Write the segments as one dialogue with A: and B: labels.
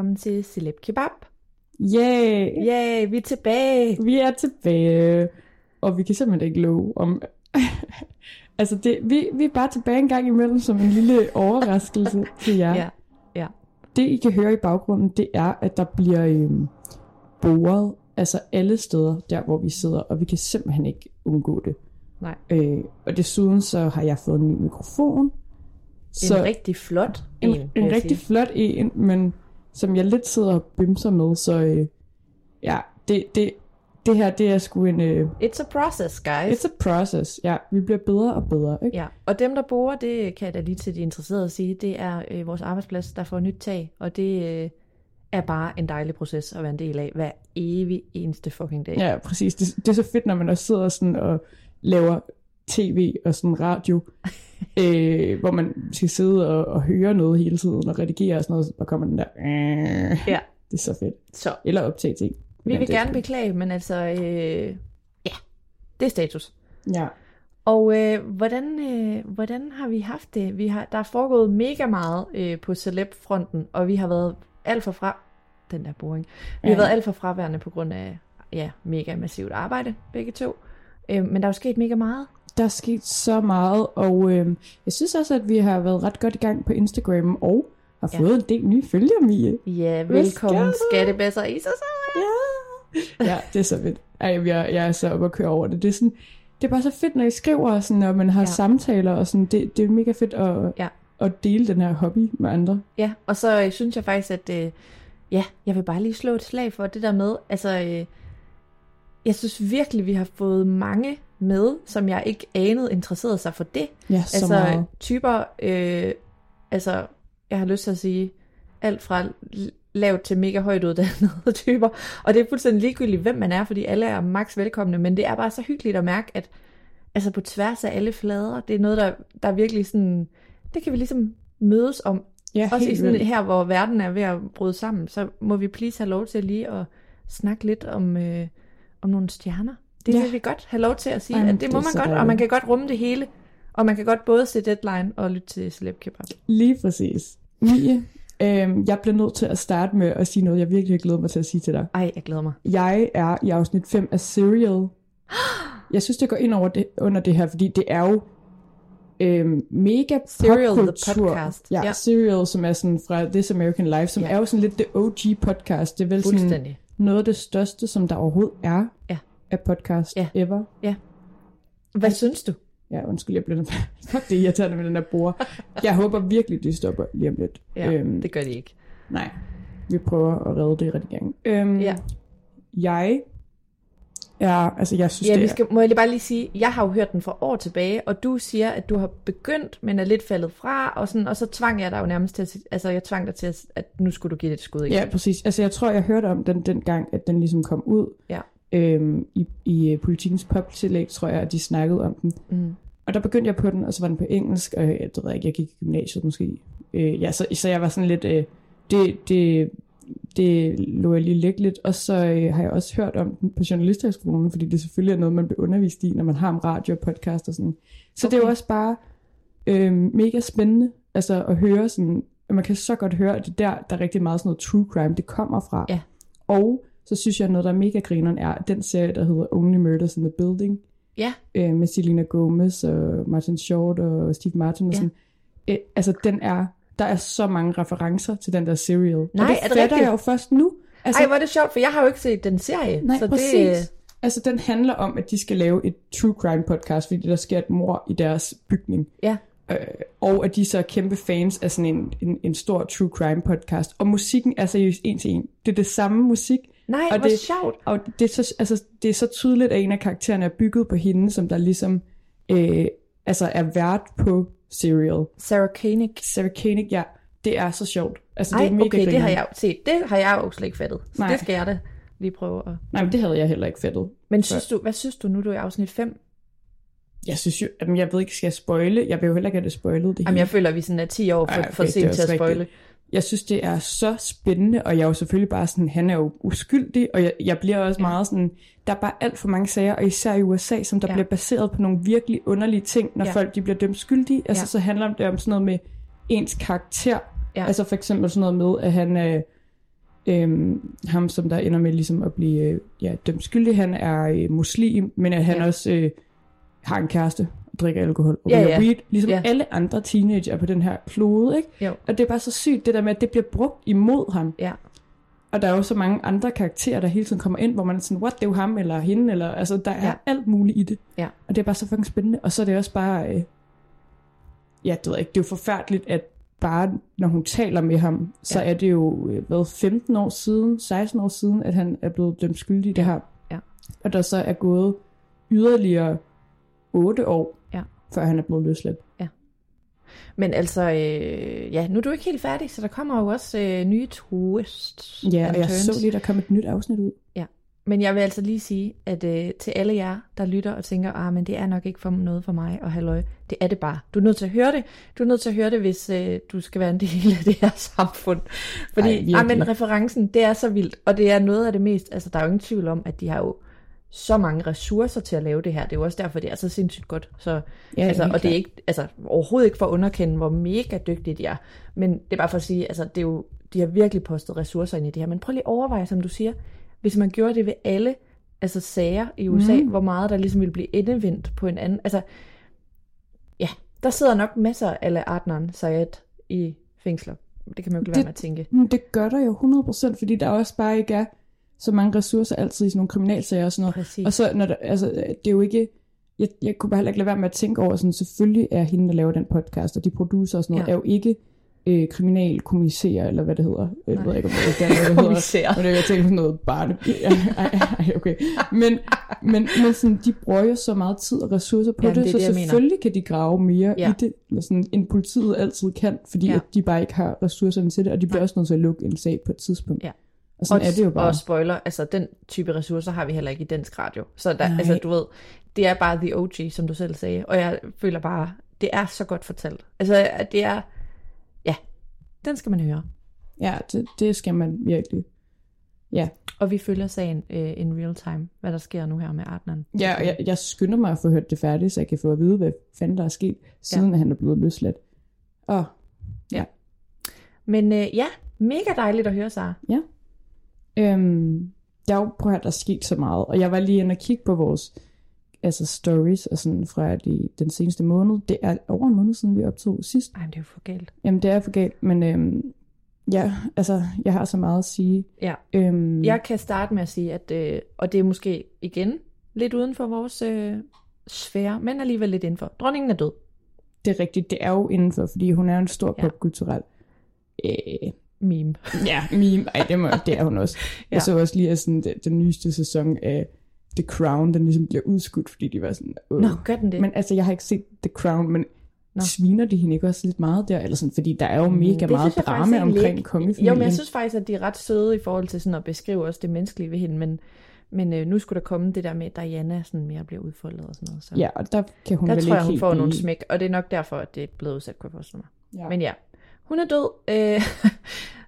A: velkommen til Celeb Kebab.
B: Yeah,
A: Ja, vi er tilbage.
B: vi er tilbage, og vi kan simpelthen ikke love om... altså, det, vi, vi er bare tilbage en gang imellem som en lille overraskelse til jer.
A: Ja, ja.
B: Det, I kan høre i baggrunden, det er, at der bliver øhm, boret altså alle steder, der hvor vi sidder, og vi kan simpelthen ikke undgå det.
A: Nej.
B: Øh, og desuden så har jeg fået en ny mikrofon.
A: Så en rigtig flot en,
B: en, en rigtig
A: sige.
B: flot en, men som jeg lidt sidder og bimser med, så øh, ja, det, det, det her, det er sgu en... Øh,
A: It's a process, guys.
B: it's a process. Ja, vi bliver bedre og bedre, ikke?
A: Ja, og dem, der bor, det kan jeg da lige til de interesserede sige, det er øh, vores arbejdsplads, der får nyt tag, og det øh, er bare en dejlig proces at være en del af hver evig eneste fucking dag.
B: Ja, præcis. Det, det er så fedt, når man også sidder sådan og laver tv og sådan radio, øh, hvor man skal sidde og, og høre noget hele tiden og redigere og sådan noget, og kommer den der... Øh,
A: Ja.
B: Det er så fedt.
A: Så
B: Eller optage ting.
A: vi vil
B: er
A: gerne beklage, men altså, øh, ja, det er status.
B: Ja.
A: Og øh, hvordan, øh, hvordan har vi haft det? Vi har, der er foregået mega meget øh, på celeb-fronten, og vi har været alt for fra... Den der boring. Vi har
B: Ja.
A: været alt for fraværende på grund af ja, mega massivt arbejde, begge to. Øh, men der er jo sket mega meget.
B: Der er sket så meget, og øh, jeg synes også, at vi har været ret godt i gang på Instagram, og har
A: Ja.
B: fået en del nye følgere, Mie.
A: Ja, velkommen skattebæsser i sig selv.
B: Ja. ja, det er så fedt. Ej, jeg, jeg er så oppe at køre over det. Det er, sådan, det er bare så fedt, når I skriver, og sådan, når man har
A: ja.
B: samtaler, og sådan, det, det er mega fedt at,
A: Ja.
B: at dele den her hobby med andre.
A: Ja, og så øh, synes jeg faktisk, at øh, ja, jeg vil bare lige slå et slag for det der med, altså, øh, jeg synes virkelig, vi har fået mange med, som jeg ikke anede interesserede sig for det.
B: Ja, så
A: altså
B: meget.
A: typer, øh, altså jeg har lyst til at sige, alt fra lavt til mega højt uddannede typer, og det er fuldstændig ligegyldigt, hvem man er, fordi alle er max velkomne, men det er bare så hyggeligt at mærke, at altså på tværs af alle flader, det er noget, der, der er virkelig sådan, det kan vi ligesom mødes om,
B: Ja,
A: også i sådan
B: vildt.
A: her, hvor verden er ved at bryde sammen, så må vi please have lov til lige at snakke lidt om, øh, om nogle stjerner. Det
B: Ja.
A: vil vi godt have lov til at sige,
B: Jamen,
A: at det må man godt, og man kan godt rumme det hele. Og man kan godt både se Deadline og lytte til Celeb Kebab.
B: Lige præcis. Mie, øhm, jeg bliver nødt til at starte med at sige noget, jeg virkelig har glædet mig til at sige til dig.
A: Ej, jeg glæder mig.
B: Jeg er i afsnit 5 af Serial. Jeg synes, det går ind over det, under det her, fordi det er jo øhm, mega
A: Serial, the podcast.
B: Ja,
A: Ja.
B: Serial, som er sådan fra This American Life, som
A: Ja.
B: er jo sådan lidt det OG podcast. Det er vel sådan noget af det største, som der overhovedet er
A: Ja.
B: Af podcast
A: Ja.
B: ever.
A: Hvad synes du?
B: Ja, undskyld, jeg blev nødt det er irriterende med den der bord. Jeg håber virkelig, de stopper lige om lidt.
A: Ja, øhm, det gør de ikke.
B: Nej, vi prøver at redde det i redigeringen. Øhm,
A: Ja.
B: Jeg Ja, altså jeg synes,
A: Ja,
B: det
A: vi skal, må jeg lige bare lige sige, jeg har jo hørt den for år tilbage, og du siger, at du har begyndt, men er lidt faldet fra, og, sådan, og så tvang jeg dig jo nærmest til at, altså jeg tvang dig til, at, at nu skulle du give det et skud igen.
B: Ja, præcis. Altså jeg tror, jeg hørte om den dengang, at den ligesom kom ud.
A: Ja.
B: Øhm, I, i uh, politikens poptillæg, tror jeg, at de snakkede om den.
A: Mm.
B: Og der begyndte jeg på den, og så var den på engelsk, og jeg, det ved jeg ikke, jeg gik i gymnasiet måske. Øh, ja, så, så jeg var sådan lidt, øh, det, det, det lå jeg lige lægge lidt. Og så øh, har jeg også hørt om den på journalisthøjskolen, fordi det selvfølgelig er noget, man bliver undervist i, når man har om radio og podcast og sådan. Så okay. det er jo også bare øh, mega spændende, altså at høre sådan, at man kan så godt høre, at det der, der er rigtig meget sådan noget true crime, det kommer fra.
A: Ja.
B: Og så synes jeg, noget, der er mega grineren, er at den serie, der hedder Only Murders in the Building,
A: Ja,
B: øh, med Selena Gomez og Martin Short og Steve Martin og
A: Ja.
B: sådan. Øh, altså den er, der er så mange referencer til den der serial. og
A: Nej,
B: det
A: er det
B: fatter jeg jo først nu. Altså,
A: Ej, hvor er det sjovt, for jeg har jo ikke set den serie.
B: nej,
A: så
B: præcis.
A: det,
B: Altså den handler om, at de skal lave et true crime podcast, fordi der sker et mor i deres bygning.
A: ja,
B: Øh, og at de så er kæmpe fans af sådan en, en, en stor true crime podcast. Og musikken er seriøst en til en. Det er det samme musik.
A: Nej,
B: og
A: hvor
B: det,
A: sjovt.
B: Og det er, så, altså, det er så tydeligt, at en af karaktererne er bygget på hende, som der ligesom øh, altså er vært på Serial.
A: Sarah Koenig.
B: Sarah Koenig, ja, det er så sjovt. Altså, det
A: Ej,
B: er mega
A: okay, det
B: grineren.
A: har jeg set. Det har jeg jo slet ikke fattet. Så
B: Nej.
A: det skal jeg da lige prøve at...
B: Nej, men det havde jeg heller ikke fattet.
A: Men synes du, hvad synes du nu, du er i afsnit 5?
B: Jeg synes jo, jamen, jeg ved ikke, skal jeg spoile? Jeg vil jo heller ikke have det spoilet. Det
A: Jamen,
B: hele.
A: jeg føler, at vi sådan er 10 år for,
B: Ej, okay,
A: for
B: det
A: sent til at spoile.
B: rigtigt. Jeg synes, det er så spændende, og jeg er jo selvfølgelig bare sådan, han er jo uskyldig, og jeg, jeg bliver også ja. meget sådan, der er bare alt for mange sager, og især i USA, som der ja. Bliver baseret på nogle virkelig underlige ting, når ja. Folk de bliver dømt skyldige. Altså
A: Ja.
B: så handler det om sådan noget med ens karakter.
A: Ja.
B: Altså for eksempel sådan noget med, at han er, øhm, ham som der ender med ligesom at blive øh, ja, dømt skyldig, han er øh, muslim, men at han ja. Også øh, har en kæreste, drikker alkohol og
A: Ja, ja.
B: weed, ligesom
A: Ja.
B: alle andre teenager på den her klode, ikke?
A: Jo.
B: Og det er bare så sygt, det der med, at det bliver brugt imod ham.
A: Ja.
B: Og der er jo så mange andre karakterer, der hele tiden kommer ind, hvor man er sådan, what, det er jo ham eller hende, eller, altså der er
A: Ja.
B: alt muligt i det.
A: Ja.
B: Og det er bare så fucking spændende. Og så er det også bare, øh, ja, det ved jeg ikke, det er jo forfærdeligt, at bare når hun taler med ham, så
A: Ja.
B: er det jo, øh, hvad, 15 år siden, 16 år siden, at han er blevet dømt skyldig i det her.
A: Ja.
B: Og der så er gået yderligere 8 år,
A: Ja.
B: før han er blevet løsladt.
A: Men altså, øh, ja, nu er du ikke helt færdig, så der kommer jo også øh, nye twists
B: Ja, og jeg
A: turns.
B: så lige, der kom et nyt afsnit ud.
A: Men jeg vil altså lige sige, at øh, til alle jer, der lytter og tænker, ah, men det er nok ikke for noget for mig og halløj. Det er det bare. Du er nødt til at høre det. Du er nødt til at høre det, hvis øh, du skal være en del af det her samfund. Fordi,
B: Ej,
A: ah, men referencen, det er så vildt. Og det er noget af det mest, altså der er jo ingen tvivl om, at de har jo så mange ressourcer til at lave det her. Det er jo også derfor, det er så sindssygt godt. Så,
B: Ja,
A: altså, og det er ikke, altså, overhovedet ikke for at underkende, hvor mega dygtige de er. Men det er bare for at sige, altså, det er jo, de har virkelig postet ressourcer ind i det her. Men prøv lige at overveje, som du siger, hvis man gjorde det ved alle altså sager i USA, mm. hvor meget der ligesom ville blive endevendt på en anden. Altså, ja, der sidder nok masser af Adnan Syed i fængsler. Det kan man jo ikke lade være med at tænke.
B: Det gør der jo 100%, fordi der også bare ikke er så mange ressourcer altid i sådan nogle kriminalsager og sådan noget.
A: Præcis.
B: Og så, når der, altså, det er jo ikke, jeg, jeg kunne bare heller ikke lade være med at tænke over, sådan, selvfølgelig er hende, der laver den podcast, og de producer og sådan noget,
A: Ja.
B: er jo ikke øh, kriminalkommunicerer, eller hvad det hedder. Jeg ved ikke, om det er det, hvad det hedder. Men det er, jeg tænker sådan noget barne... Ej, ej, okay. Men, men, men sådan, de bruger jo så meget tid og ressourcer på
A: Jamen,
B: det,
A: det
B: så
A: det, jeg mener.
B: selvfølgelig kan de grave mere
A: Ja.
B: i det, eller sådan, end politiet altid kan, fordi
A: ja.
B: at de bare ikke har ressourcerne til det, og de bliver
A: Nej.
B: også nødt til at lukke en sag på et tidspunkt.
A: Ja.
B: Og sådan
A: og,
B: er det jo bare.
A: Og spoiler, altså den type ressourcer har vi heller ikke i dansk radio. Så der,
B: Nej.
A: altså du ved, det er bare the OG, som du selv sagde. Og jeg føler bare, det er så godt fortalt. Altså at det er, ja, den skal man høre.
B: Ja, det, det skal man virkelig. Ja,
A: Og vi følger sagen øh, in real time, hvad der sker nu her med Adnan.
B: ja og jeg, jeg skynder mig at få hørt det færdigt, så jeg kan få at vide, hvad fanden der er sket, siden ja. han er blevet løsladt. Og
A: Men øh, ja, mega dejligt at høre, Sara.
B: Øhm, der er jo, prøv at der er sket så meget, og jeg var lige inde og kigge på vores altså stories og sådan fra de, den seneste måned. Det er over en måned siden, vi optog sidst.
A: Ej, men det er jo for galt.
B: Jamen, det er for galt, men øhm, ja, altså, jeg har så meget at sige.
A: Ja.
B: Øhm,
A: Jeg kan starte med at sige, at, øh, og det er måske igen lidt uden for vores øh, sfære, men alligevel lidt indenfor. Dronningen er død.
B: Det er rigtigt, det er jo indenfor, fordi hun er en stor
A: ja.
B: popkulturel øh,
A: Meme.
B: Ja, meme. Ej, det, må, det er hun også. ja. Jeg så også lige at sådan, den, den nyeste sæson af The Crown, den ligesom bliver udskudt, fordi de var sådan... Øh.
A: Nå, gør den det?
B: Men altså, jeg har ikke set The Crown, men
A: Nå.
B: sviner de hende ikke også lidt meget der? Eller sådan, fordi der er jo mega
A: Mm, Det
B: meget
A: jeg
B: drama omkring
A: ikke.
B: kongefamilien.
A: Jo, men jeg synes faktisk, at de er ret søde i forhold til sådan at beskrive også det menneskelige ved hende, men, men øh, nu skulle der komme det der med, at Diana sådan mere bliver udfoldet og sådan noget. Så
B: Ja, og der kan hun
A: der
B: vel
A: tror jeg,
B: ikke
A: hun
B: helt
A: får nogle
B: blive-
A: smæk, og det er nok derfor, at det er blevet udsat, kunne jeg forestille mig.
B: Ja.
A: Men ja, hun er død. Øh,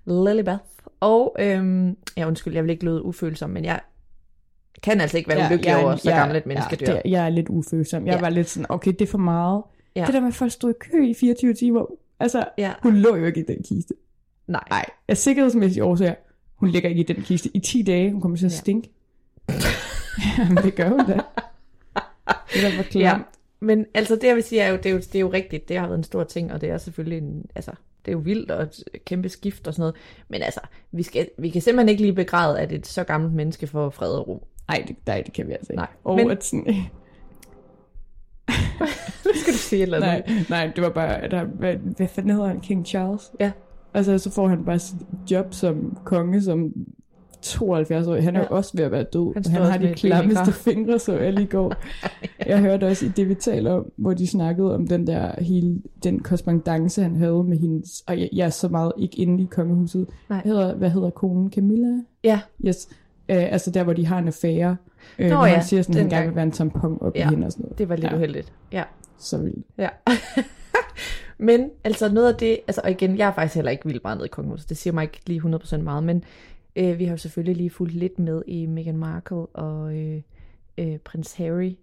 A: Lilybeth. Og, øhm, ja undskyld, jeg vil ikke lyde ufølsom, men jeg kan altså ikke være ja, ulykkelig over, så gammelt et menneske
B: ja,
A: dør.
B: Det, jeg er lidt ufølsom. Jeg
A: Ja.
B: var lidt sådan, okay, det er for meget.
A: Ja.
B: Ja. Det der med, at folk stod i kø i 24 timer. Altså,
A: Ja.
B: hun lå jo ikke i den kiste.
A: Nej.
B: Nej, af sikkerhedsmæssige årsager. Hun ligger ikke i den kiste i 10 dage. Hun kommer til at
A: Ja.
B: stinke. Jamen, det gør hun da. Det er da for klamt.
A: Ja, men altså det jeg vil sige er jo, det er jo, det er jo rigtigt, det har været en stor ting, og det er selvfølgelig en, altså, det er jo vildt og et kæmpe skift og sådan noget, men altså, vi, skal, vi kan simpelthen ikke lige begræde, at et så gammelt menneske får fred og ro.
B: Nej, det, nej, det kan vi altså ikke.
A: Nej,
B: Og
A: men-
B: at sådan,
A: Hvad skal du sige eller
B: nej, nej, det var bare, der, hvad, hvad fanden hedder han? King Charles?
A: Ja.
B: Altså, så får han bare sit job som konge, som 72 år. Han er
A: Ja.
B: jo også ved at være død.
A: Han
B: Han, har de klammeste fingre, så jeg lige går. Jeg hørte også i det, vi taler om, hvor de snakkede om den der hele, den korrespondence, han havde med hendes, og jeg, jeg er så meget ikke inde i kongehuset.
A: Nej.
B: Hvad hedder, hvad hedder konen? Camilla?
A: Ja,
B: Yes. Øh, altså der, hvor de har en affære. Øh,
A: Nå
B: hvor
A: ja,
B: han siger sådan, at han gerne vil være en tampon op
A: Ja,
B: i hende og sådan noget.
A: det var lidt. Ja. uheldigt. Ja.
B: Så vildt.
A: Ja. men altså noget af det, altså og igen, jeg er faktisk heller ikke vildt meget nede i kongehuset, det siger mig ikke lige 100% meget, men øh, vi har jo selvfølgelig lige fulgt lidt med i Meghan Markle og øh, øh, prins Harry.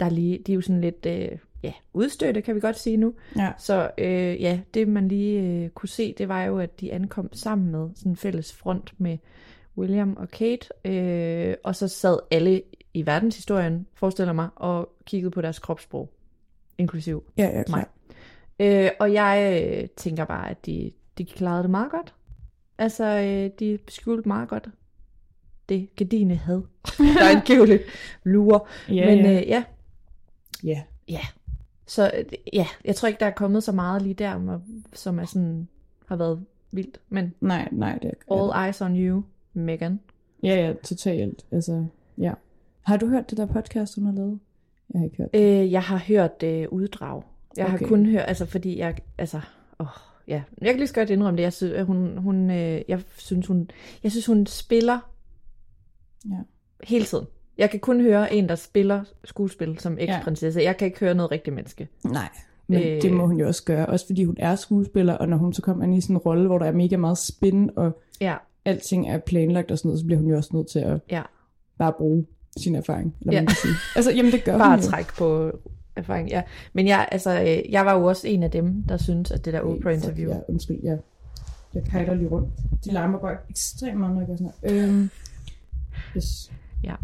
A: Der er lige, de er jo sådan lidt, øh, ja, udstødte, kan vi godt sige nu.
B: Ja.
A: Så øh, ja, det man lige øh, kunne se, det var jo, at de ankom sammen med sådan en fælles front med William og Kate, øh, og så sad alle i verdenshistorien, forestiller mig, og kiggede på deres kropssprog, inklusiv
B: Ja, ja, klar.
A: mig. Øh, og jeg øh, tænker bare, at de, de klarede det meget godt. Altså, øh, de skjulte meget godt det gardine had, der angiveligt lurer.
B: Ja,
A: Men
B: ja.
A: Øh, ja,
B: ja.
A: ja. Så øh, ja, jeg tror ikke, der er kommet så meget lige der, som er- sådan, har været vildt. Men
B: Nej, nej, det er
A: all eyes on you, Megan.
B: Ja, ja, totalt. Altså, ja. Har du hørt det der podcast, hun har lavet? Jeg har ikke hørt det.
A: Øh, jeg har hørt øh, uddrag. Jeg okay. har kun hørt, altså fordi jeg, altså, åh, ja. Jeg kan lige så godt indrømme det. Jeg synes, hun, hun, øh, jeg synes, hun, jeg synes, hun spiller
B: Ja.
A: hele tiden. Jeg kan kun høre en, der spiller skuespil som eksprinsesse. Jeg kan ikke høre noget rigtigt menneske.
B: Nej. Men
A: Øh.
B: det må hun jo også gøre, også fordi hun er skuespiller, og når hun så kommer ind i sådan en rolle, hvor der er mega meget spin, og
A: Ja,
B: alting er planlagt og sådan noget, så bliver hun jo også nødt til at
A: ja.
B: bare bruge sin erfaring. Eller
A: Ja.
B: ja. man kan sige. Altså, jamen det gør
A: Bare
B: hun
A: trække på erfaring, ja. Men jeg, altså, øh, jeg var jo også en af dem, der synes at det der Oprah-interview...
B: Ja, undskyld, ja. Jeg kajter lige rundt. De larmer bare ekstremt meget, når jeg gør sådan her. Øhm, yes.
A: Ja.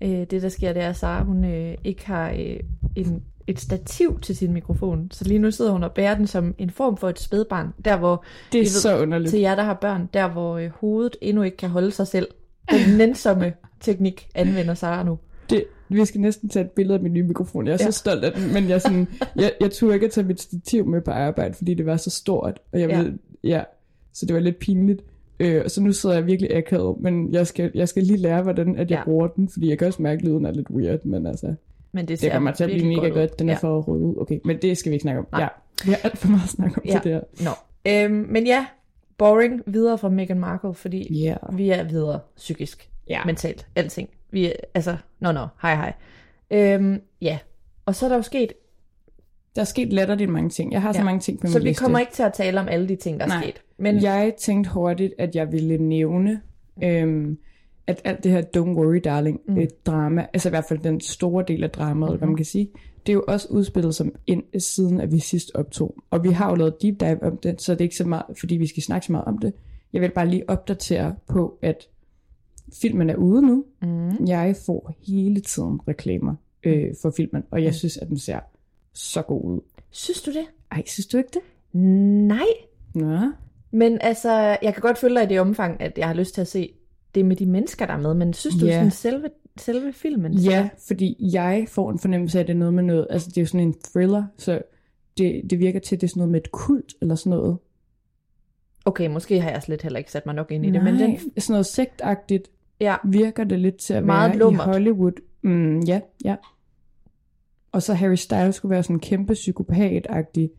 A: Øh, det, der sker, det er, at Sara, hun øh, ikke har øh, en, et stativ til sin mikrofon. Så lige nu sidder hun og bærer den som en form for et spædbarn. Der, hvor,
B: Det er
A: ved,
B: så underligt.
A: til jer, der har børn, der hvor øh, hovedet endnu ikke kan holde sig selv. Den nænsomme teknik anvender Sara nu.
B: Det, vi skal næsten tage et billede af min nye mikrofon. Jeg er
A: Ja.
B: så stolt af den, men jeg, sådan, jeg, jeg turde ikke at tage mit stativ med på arbejde, fordi det var så stort. Og jeg
A: Ja.
B: Ved, ja, så det var lidt pinligt. Øh, så nu sidder jeg virkelig akavet, men jeg skal, jeg skal lige lære, hvordan at jeg
A: Ja.
B: bruger den, fordi jeg kan også mærke, at lyden er lidt weird, men altså,
A: Men det,
B: det
A: ser
B: kommer til at blive mega godt.
A: ud.
B: Den er
A: ja.
B: for rød. Okay, men det skal vi ikke snakke om.
A: Nej.
B: Ja, vi har alt for meget at snakke om
A: Ja.
B: ja. det der.
A: Nå. Øhm, men ja, boring videre fra Meghan Markle, fordi
B: Ja.
A: vi er videre psykisk,
B: Ja.
A: mentalt, alting. Vi altså, nå, nå, hej, hej. Øhm, ja, og så er der jo sket,
B: Der er sket latterligt mange ting. Jeg har så
A: Ja.
B: mange ting på
A: så
B: min
A: vi
B: liste.
A: kommer ikke til at tale om alle de ting, der er
B: Nej.
A: sket. Men
B: Jeg tænkte hurtigt, at jeg ville nævne, øhm, at alt det her Don't Worry Darling mm. et drama, altså i hvert fald den store del af dramaet, mm-hmm. hvad man kan sige, det er jo også udspillet som ind siden, at vi sidst optog. Og vi har jo lavet deep dive om det, så det er ikke så meget, fordi vi skal snakke så meget om det. Jeg vil bare lige opdatere på, at filmen er ude nu. Mm. Jeg får hele tiden reklamer øh, for filmen, og jeg synes, at den ser så god ud.
A: synes du det?
B: Ej, synes du ikke det?
A: Nej.
B: Nå.
A: Men altså, jeg kan godt følge dig i det omfang, at jeg har lyst til at se det med de mennesker, der er med, men synes du
B: Ja.
A: sådan selve, selve filmen?
B: Ja, fordi jeg får en fornemmelse af, at det er noget med noget, altså det er jo sådan en thriller, så det, det virker til, at det er sådan noget med et kult eller sådan noget.
A: Okay, måske har jeg slet heller ikke sat mig nok ind i det, men den,
B: sådan noget sektagtigt.
A: Ja,
B: virker det lidt til at
A: Meget
B: være
A: lummert.
B: i Hollywood. Mm, ja, ja. Og så Harry Styles skulle være sådan en kæmpe psykopat-agtig.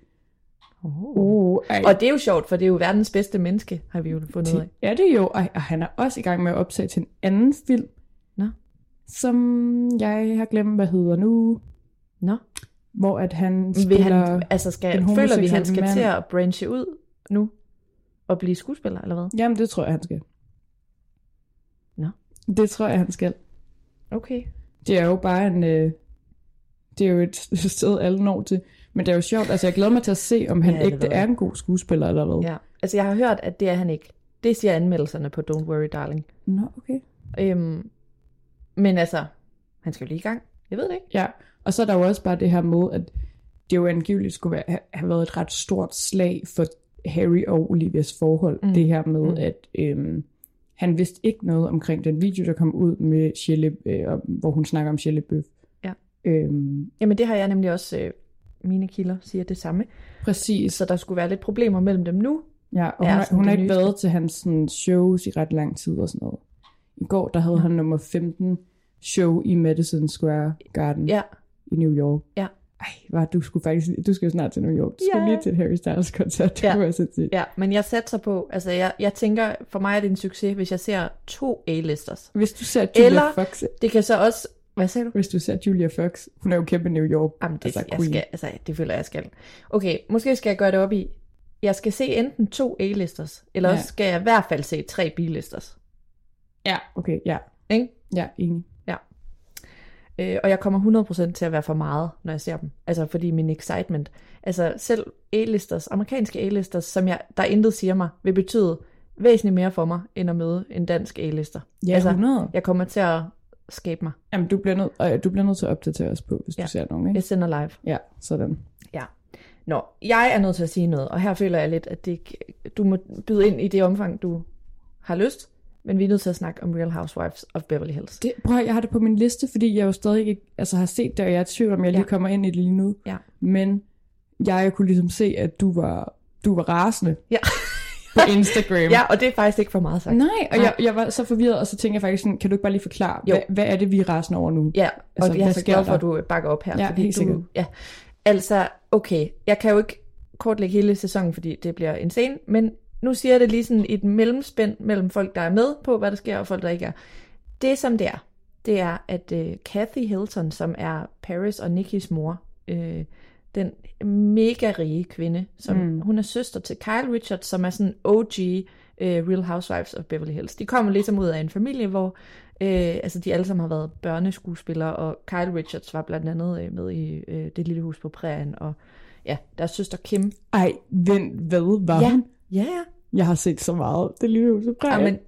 A: Oh.
B: Oh, ej,
A: Og det er jo sjovt, for det er jo verdens bedste menneske, har vi jo fundet ud af.
B: det er det jo. Ej, og han er også i gang med at optage til en anden film.
A: Nå.
B: Som jeg har glemt, hvad hedder nu.
A: Nå.
B: Hvor at han
A: Vil
B: spiller...
A: han, altså skal, føler vi, han skal
B: mand.
A: til at branche ud nu? Og blive skuespiller, eller hvad?
B: Jamen, det tror jeg, han skal. Det tror jeg, han skal.
A: Okay.
B: Det er jo bare en... Øh, det er jo et sted, alle når til. Men det er jo sjovt. Altså, jeg glæder mig til at se, om han
A: Ja,
B: ægte er en god skuespiller, eller hvad.
A: Ja. Altså jeg har hørt, at det er han ikke. Det siger anmeldelserne på Don't Worry Darling.
B: Nå, okay.
A: Øhm, men altså, han skal jo lige i gang. Jeg ved det ikke.
B: Ja, og så er der jo også bare det her med, at det jo angiveligt skulle være, ha- have været et ret stort slag for Harry og Olivias forhold. Mm. Det her med, mm. at øhm, han vidste ikke noget omkring den video, der kom ud med Shelley, øh, hvor hun snakker om Shelley Bøf.
A: Ja.
B: Øhm,
A: Jamen det har jeg nemlig også, øh, mine kilder siger det samme.
B: præcis.
A: Så der skulle være lidt problemer mellem dem nu.
B: Ja, og hun, hun har ikke været til hans sådan, shows i ret lang tid og sådan noget. I går, der havde han nummer 15 show i Madison Square Garden
A: Ja,
B: i New York.
A: ja.
B: Ej, var, du skulle faktisk, du skal jo snart til New York. Du skulle
A: Ja.
B: lige til et Harry Styles koncert. Det
A: Ja.
B: sindssygt.
A: Ja, men jeg satser på, altså jeg, jeg tænker, for mig er det en succes, hvis jeg ser to A-listers.
B: Hvis du ser Julia
A: Eller-
B: Fox,
A: Det kan så også, hvad sagde du?
B: hvis du ser Julia Fox, hun er jo kæmpe New York.
A: Jamen, det,
B: altså,
A: jeg skal, altså, det føler jeg, jeg skal. Okay, måske skal jeg gøre det op i, jeg skal se enten to A-listers, eller
B: Ja.
A: også skal jeg i hvert fald se tre B-listers.
B: Ja, okay, ja.
A: Ikke?
B: Ja, enig.
A: Øh, og jeg kommer 100% til at være for meget, når jeg ser dem. Altså fordi min excitement. Altså selv A-listers, amerikanske A-listers, som jeg, der intet siger mig, vil betyde væsentligt mere for mig, end at møde en dansk A-lister.
B: Ja,
A: altså,
B: 100.
A: Jeg kommer til at skabe mig.
B: Jamen, du bliver nødt, og du bliver nødt til at opdatere os på, hvis
A: Ja.
B: du ser nogen, ikke?
A: Jeg sender live.
B: Ja, sådan.
A: Ja. Nå, jeg er nødt til at sige noget, og her føler jeg lidt, at det, du må byde ind i det omfang, du har lyst, men vi er nødt til at snakke om Real Housewives of Beverly Hills.
B: Det, prøv at, jeg har det på min liste, fordi jeg jo stadig ikke altså, har set det, og jeg er i tvivl, om jeg lige
A: Ja.
B: kommer ind i det lige nu.
A: Ja.
B: Men jeg kunne ligesom se, at du var, du var rasende
A: Ja.
B: på Instagram.
A: ja, og det er faktisk ikke for meget sagt.
B: Nej, og
A: Nej.
B: jeg, jeg var så forvirret, og så tænkte jeg faktisk sådan, kan du ikke bare lige forklare,
A: Jo.
B: hvad, hvad er det, vi er rasende over nu?
A: Ja, og
B: Altså,
A: jeg er så glad for, at du bakker op her.
B: Ja,
A: fordi
B: helt
A: du,
B: sikkert.
A: Ja, altså, okay, jeg kan jo ikke kortlægge hele sæsonen, fordi det bliver en scene, men nu siger jeg det lige sådan et mellemspænd mellem folk, der er med på, hvad der sker, og folk, der ikke er. Det som det er, det er, at uh, Kathy Hilton, som er Paris og Nikkis mor, uh, den mega rige kvinde, som mm. hun er søster til Kyle Richards, som er sådan OG uh, Real Housewives of Beverly Hills. De kommer ligesom ud af en familie, hvor øh, altså de alle sammen har været børneskuespillere, og Kyle Richards var blandt andet øh, med i øh, Det lille hus på prærien, og ja, deres søster Kim.
B: Ej, vent, hvad var
A: Ja,
B: hun?
A: ja, ja.
B: Jeg har set så meget. Det lille hus på prærien.
A: Jamen,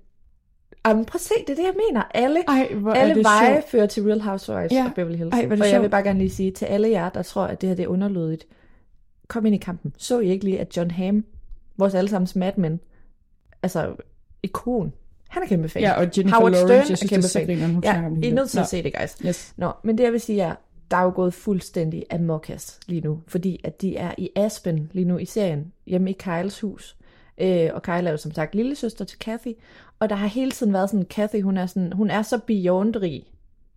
A: jamen, prøv at se, det er det, jeg mener. Alle,
B: Ej, hvor er
A: alle
B: det
A: veje
B: sjovt.
A: fører til Real Housewives
B: Ja.
A: of Beverly Hills.
B: Ej, hvor er det
A: og jeg vil
B: sjovt.
A: bare gerne lige sige til alle jer, der tror, at det her det er underlødigt, kom ind i kampen. Så I ikke lige, at John Hamm, vores allesammens Mad Men, altså ikon, han er kæmpe fan.
B: Ja, og Jennifer
A: Howard
B: Lawrence,
A: Stern
B: jeg synes,
A: er kæmpe fan. ja, I er nødt til at se det, guys.
B: Yes.
A: Nå, men det jeg vil sige er, der er jo gået fuldstændig amokas lige nu, fordi at de er i Aspen lige nu i serien, hjemme i Kyles hus. Øh, og Kyle er jo som sagt lille søster til Kathy, og der har hele tiden været sådan, Kathy, hun er, sådan, hun er så beyond rig,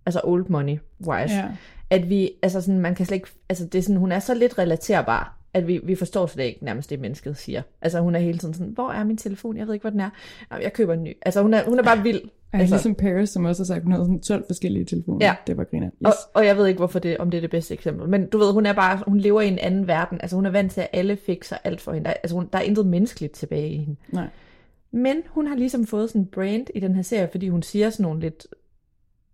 A: altså old money wise,
B: Ja.
A: at vi, altså sådan, man kan slet ikke, altså det er sådan, hun er så lidt relaterbar, at vi, vi forstår slet ikke nærmest det, mennesket siger. Altså hun er hele tiden sådan, hvor er min telefon? Jeg ved ikke, hvor den er. Nå, jeg køber en ny. Altså hun er, hun er bare vild.
B: Ej,
A: Altså,
B: ligesom Paris, som også har sagt, hun havde sådan 12 forskellige telefoner.
A: Ja.
B: Det var griner. Yes.
A: Og, og jeg ved ikke, hvorfor det, om det er det bedste eksempel. Men du ved, hun er bare, hun lever i en anden verden. Altså hun er vant til, at alle fikser alt for hende. Der, altså hun, der er intet menneskeligt tilbage i hende.
B: Nej.
A: Men hun har ligesom fået sådan en brand i den her serie, fordi hun siger sådan nogle lidt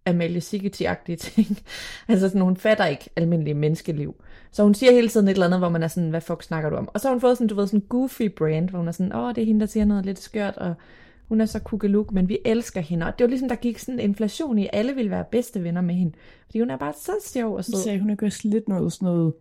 A: Amalie Sigeti-agtige ting. altså sådan, hun fatter ikke almindelig menneskeliv. Så hun siger hele tiden et eller andet, hvor man er sådan, hvad fuck snakker du om? Og så har hun fået sådan, du ved, sådan en goofy brand, hvor hun er sådan, åh, det er hende, der siger noget lidt skørt, og hun er så kukkeluk, men vi elsker hende. Og det var ligesom, der gik sådan en inflation i, at alle ville være bedste venner med hende. Fordi hun er bare så sjov og
B: Så
A: sød.
B: sagde hun ikke også lidt noget sådan noget,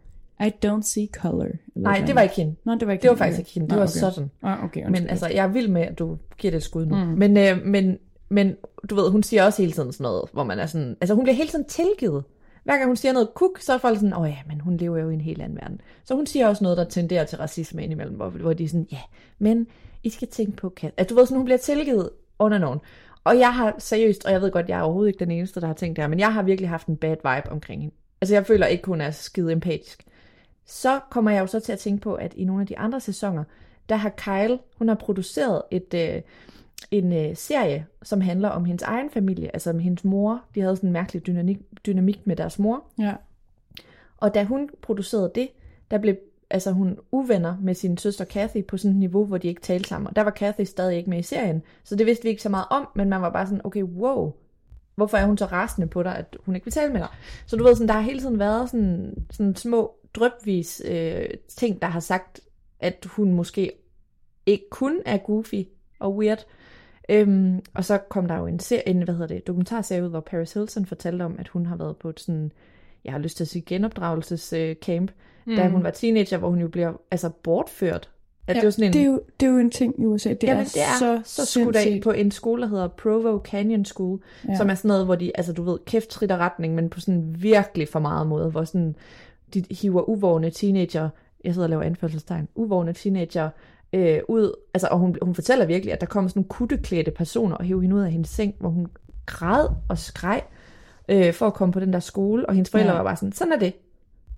B: I don't see color.
A: Nej, det var ikke hende.
B: Nå, det var ikke
A: Det var faktisk ikke hende. Det var
B: okay.
A: sådan.
B: Ah, okay,
A: Men altså, jeg er vild med, at du giver det et skud nu. Mm. Men, øh, men, men du ved, hun siger også hele tiden sådan noget, hvor man er sådan... Altså, hun bliver hele tiden tilgivet. Hver gang hun siger noget kuk, så er folk sådan, åh ja, men hun lever jo i en helt anden verden. Så hun siger også noget, der tenderer til racisme indimellem, hvor, hvor de er sådan, ja, men I skal tænke på kat. At du ved sådan, hun bliver tilgivet and on. Og jeg har seriøst, og jeg ved godt, jeg er overhovedet ikke den eneste, der har tænkt det her, men jeg har virkelig haft en bad vibe omkring hende. Altså jeg føler ikke, hun er skide empatisk. Så kommer jeg jo så til at tænke på, at i nogle af de andre sæsoner, der har Kyle, hun har produceret et, øh, en øh, serie, som handler om hendes egen familie, altså om hendes mor. De havde sådan en mærkelig dynamik, dynamik med deres mor.
B: Ja.
A: Og da hun producerede det, der blev altså hun uvenner med sin søster Kathy på sådan et niveau, hvor de ikke talte sammen. Og der var Kathy stadig ikke med i serien, så det vidste vi ikke så meget om, men man var bare sådan, okay, wow, hvorfor er hun så rasende på dig, at hun ikke vil tale med dig? Så du ved, sådan, der har hele tiden været sådan, sådan små drøbvis øh, ting, der har sagt, at hun måske ikke kun er goofy og weird. Øhm, og så kom der jo en, serie, en hvad hedder det, dokumentarserie ud, hvor Paris Hilton fortalte om, at hun har været på et sådan, jeg har lyst til at sige genopdragelsescamp, mm. da hun var teenager, hvor hun jo bliver altså bortført. At
B: ja,
A: det, var sådan en,
B: det, er jo, det er jo en ting i USA. Det,
A: Jamen,
B: er,
A: det er så, så skudt af på en skole, der hedder Provo Canyon School, ja. Som er sådan noget, hvor de, altså du ved, kæft tritter retning, men på sådan virkelig for meget måde, hvor sådan, de hiver uvågne teenager, jeg sidder og laver anførselstegn, uvågne teenager øh, ud, altså, og hun, hun fortæller virkelig, at der kommer sådan nogle kutteklædte personer og hiver hende ud af hendes seng, hvor hun græd og skreg øh, for at komme på den der skole, og hendes forældre ja. Var bare sådan, sådan er det.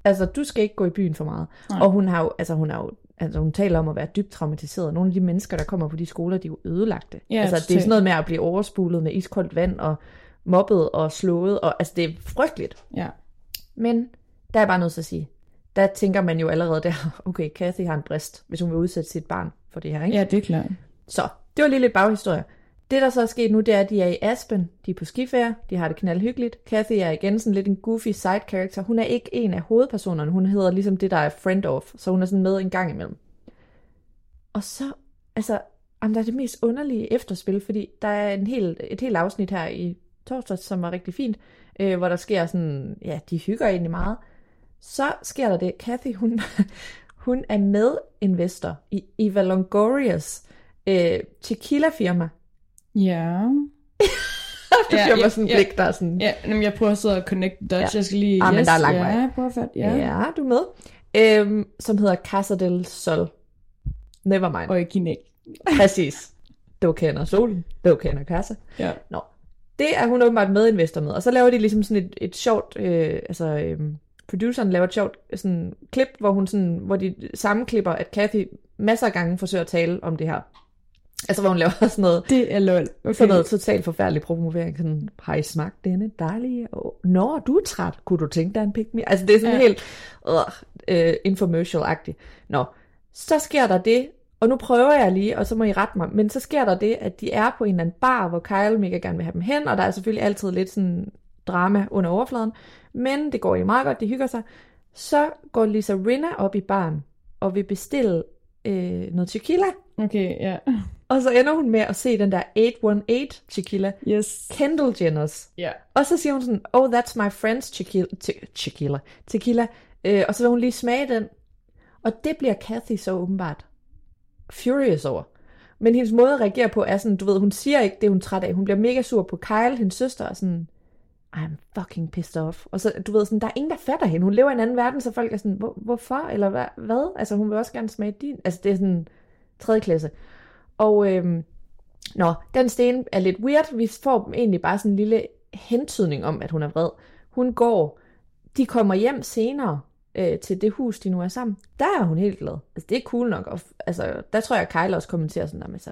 A: Altså, du skal ikke gå i byen for meget. Nej. Og hun har jo, altså hun har jo, altså hun taler om at være dybt traumatiseret. Nogle af de mennesker, der kommer på de skoler, de er jo ødelagte.
B: Ja,
A: altså, det er sådan noget med at blive overspulet med iskoldt vand, og mobbet og slået, og altså, det er frygteligt.
B: Ja.
A: Men der er bare noget at sige. Der tænker man jo allerede der, okay, Kathy har en brist, hvis hun vil udsætte sit barn for det her, ikke?
B: ja, det er klart.
A: Så, det var lige lidt baghistorie. Det, der så er sket nu, det er, at de er i Aspen. De er på skiferie. De har det knaldhyggeligt. Kathy er igen sådan lidt en goofy side character. Hun er ikke en af hovedpersonerne. Hun hedder ligesom det, der er friend of. Så hun er sådan med en gang imellem. Og så, altså, jamen, der er det mest underlige efterspil, fordi der er en hel, et helt afsnit her i torsdag, som er rigtig fint, øh, hvor der sker sådan, ja, de hygger egentlig meget. Så sker der det, Kathy, hun, hun er medinvestor i Eva Longorias øh, tequila-firma.
B: Ja.
A: Det
B: Ja,
A: bliver
B: ja,
A: bare sådan en
B: ja.
A: blik, der er sådan,
B: Ja, jamen, jeg prøver at sidde og connect dots.
A: Ja.
B: Jeg skal lige...
A: Ah, men der er lang vej.
B: Ja, prøv at. Ja. ja.
A: du er med. Øhm, som hedder Casa del Sol. Never mind.
B: Original.
A: Præcis. Du kender solen, du kender Casa.
B: Ja.
A: Nå, det er hun åbenbart medinvestor med. Og så laver de ligesom sådan et, et sjovt, øh, altså øh, produceren laver et sjovt sådan, klip, hvor, hun sådan, hvor de sammenklipper, at Kathy masser af gange forsøger at tale om det her. Altså hvor hun laver sådan noget,
B: Det er lol.
A: okay. sådan noget totalt forfærdelig promovering. Sådan, har I smagt denne dejlige? Og, Nå, du er træt. Kunne du tænke dig en pick me? Altså det er sådan ja. Helt uh, infomercial-agtigt. Nå, så sker der det, og nu prøver jeg lige, og så må I rette mig, men så sker der det, at de er på en eller anden bar, hvor Kyle mega gerne vil have dem hen, og der er selvfølgelig altid lidt sådan drama under overfladen, men det går jo meget godt, de hygger sig. Så går Lisa Rinna op i baren, og vil bestille øh, noget tequila,
B: Okay, ja.
A: Og så ender hun med at se den der 818 tequila,
B: Yes.
A: Kendall Jenners.
B: Ja.
A: Og så siger hun sådan, oh, that's my friend's tequila, te- tequila, tequila. Øh, og så vil hun lige smage den. Og det bliver Kathy så åbenbart furious over. Men hendes måde at reagere på er sådan, du ved, hun siger ikke det, hun er træt af. Hun bliver mega sur på Kyle, hendes søster, og sådan, I'm fucking pissed off. Og så, du ved, sådan, der er ingen, der fatter hende. Hun lever i en anden verden, så folk er sådan, Hvor, hvorfor? Eller hvad? hvad? Altså, hun vil også gerne smage din. Altså, det er sådan tredje klasse. Og øhm, nå, den sten er lidt weird. Vi får egentlig bare sådan en lille hentydning om, at hun er vred. Hun går, de kommer hjem senere øh, til det hus, de nu er sammen. Der er hun helt glad. Altså, det er cool nok. Og, altså, der tror jeg, Kyle også kommenterer sådan, altså,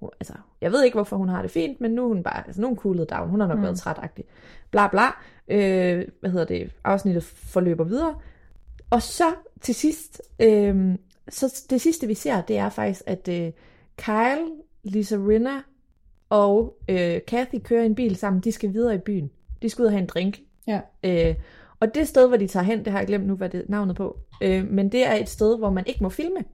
A: hun, altså, jeg ved ikke, hvorfor hun har det fint, men nu er hun bare, altså, nu er hun coolet down. Hun har nok mm. været trætagtig. Bla bla. Øh, hvad hedder det? Afsnittet forløber videre. Og så til sidst, øh, så det sidste vi ser, det er faktisk, at øh, Kyle, Lisa Rinna og øh, Kathy kører en bil sammen. De skal videre i byen. De skal ud og have en drink.
B: Ja.
A: Øh, og det sted, hvor de tager hen, det har jeg glemt nu, hvad det navnet på. Øh, men det er et sted, hvor man ikke må filme.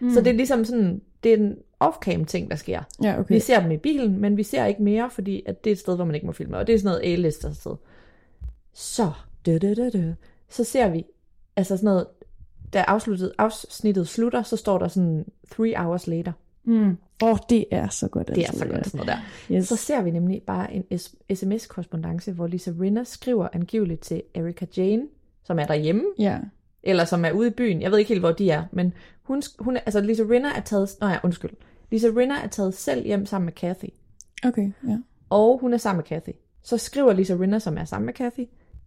A: Mm. Så det er ligesom sådan, det er en off-cam ting, der sker.
B: Ja, okay.
A: Vi ser dem i bilen, men vi ser ikke mere, fordi at det er et sted, hvor man ikke må filme. Og det er sådan noget A-lister sted. Så, dø, dø, dø, dø, så ser vi, altså sådan noget, da afsluttet, afsnittet slutter, så står der sådan three hours later.
B: Mm. Åh, oh, det er så godt.
A: Det er
B: altså,
A: så
B: ja.
A: godt sådan noget der.
B: Yes.
A: Så ser vi nemlig bare en s- sms-korrespondence, hvor Lisa Rinna skriver angiveligt til Erika Jane, som er derhjemme,
B: Ja.
A: eller som er ude i byen. Jeg ved ikke helt, hvor de er, men hun, hun er, altså Lisa Rinna er taget, nej, undskyld. Lisa Rinna er taget selv hjem sammen med Kathy.
B: Okay, ja.
A: og hun er sammen med Kathy. Så skriver Lisa Rinna, som er sammen med Kathy,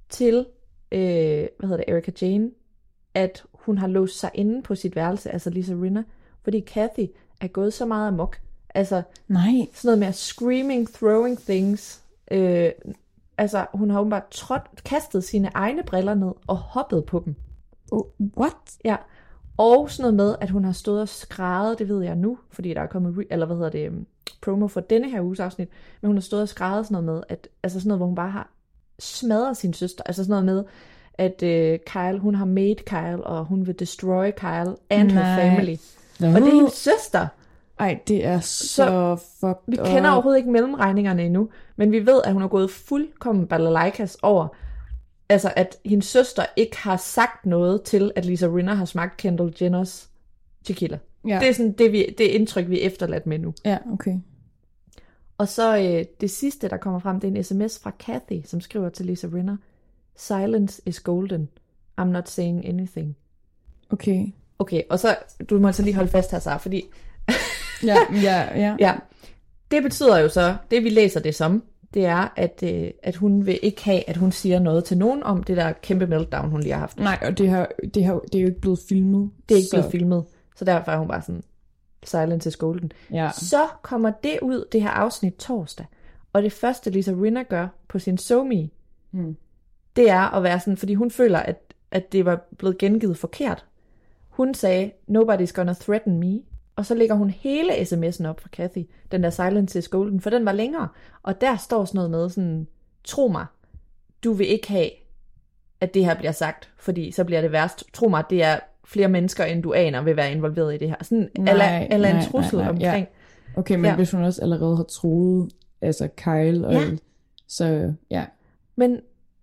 A: til, øh, hvad hedder det, Erika Jane, at hun har låst sig inde på sit værelse, altså Lisa Rinna, fordi Kathy er gået så meget amok. Altså,
B: Nej.
A: sådan noget med screaming, throwing things. Øh, altså, hun har åbenbart trådt, kastet sine egne briller ned og hoppet på dem.
B: Oh, what?
A: Ja. Og sådan noget med, at hun har stået og skrevet, det ved jeg nu, fordi der er kommet, re- eller hvad hedder det, um, promo for denne her uges afsnit, men hun har stået og skrevet sådan noget med, at, altså sådan noget, hvor hun bare har smadret sin søster, altså sådan noget med, at øh, Kyle, hun har made Kyle, og hun vil destroy Kyle and her
B: Nej.
A: Family. Og det er hendes søster.
B: Ej, det er så, så fucked
A: Vi kender
B: up.
A: overhovedet ikke mellemregningerne endnu, men vi ved, at hun er gået fuldkommen balalaikas over, altså at hendes søster ikke har sagt noget til, at Lisa Rinna har smagt Kendall Jenners tequila.
B: Ja.
A: Det er sådan det, vi, det indtryk, vi er efterladt med nu.
B: Ja, okay.
A: Og så øh, det sidste, der kommer frem, det er en sms fra Kathy, som skriver til Lisa Rinna. Silence is golden. I'm not saying anything.
B: Okay.
A: Okay, og så, du må altså lige holde fast her, Sara, fordi
B: Ja, ja, ja.
A: Ja, det betyder jo så, det vi læser det som, det er, at, øh, at hun vil ikke have, at hun siger noget til nogen om det der kæmpe meltdown, hun lige har haft.
B: Nej, og det, har, det, har, det er jo ikke blevet filmet.
A: Det er ikke
B: så,
A: blevet filmet, så derfor er hun bare sådan, silence is golden.
B: Ja.
A: Så kommer det ud, det her afsnit torsdag, og det første Lisa Rinna gør på sin SoMe,
B: Mm.
A: det er at være sådan, fordi hun føler, at, at det var blevet gengivet forkert. Hun sagde, nobody's gonna threaten me. Og så lægger hun hele sms'en op fra Kathy, den der Silence is Golden, for den var længere. Og der står sådan noget med sådan, tro mig, du vil ikke have, at det her bliver sagt, fordi så bliver det værst. Tro mig, det er flere mennesker, end du aner, vil være involveret i det her. Sådan,
B: Nej,
A: eller, eller en trussel
B: nej, nej, ja.
A: omkring.
B: Okay, men
A: Ja.
B: ja. hvis hun også allerede har troet, altså Kyle, og,
A: Ja.
B: så ja.
A: Men,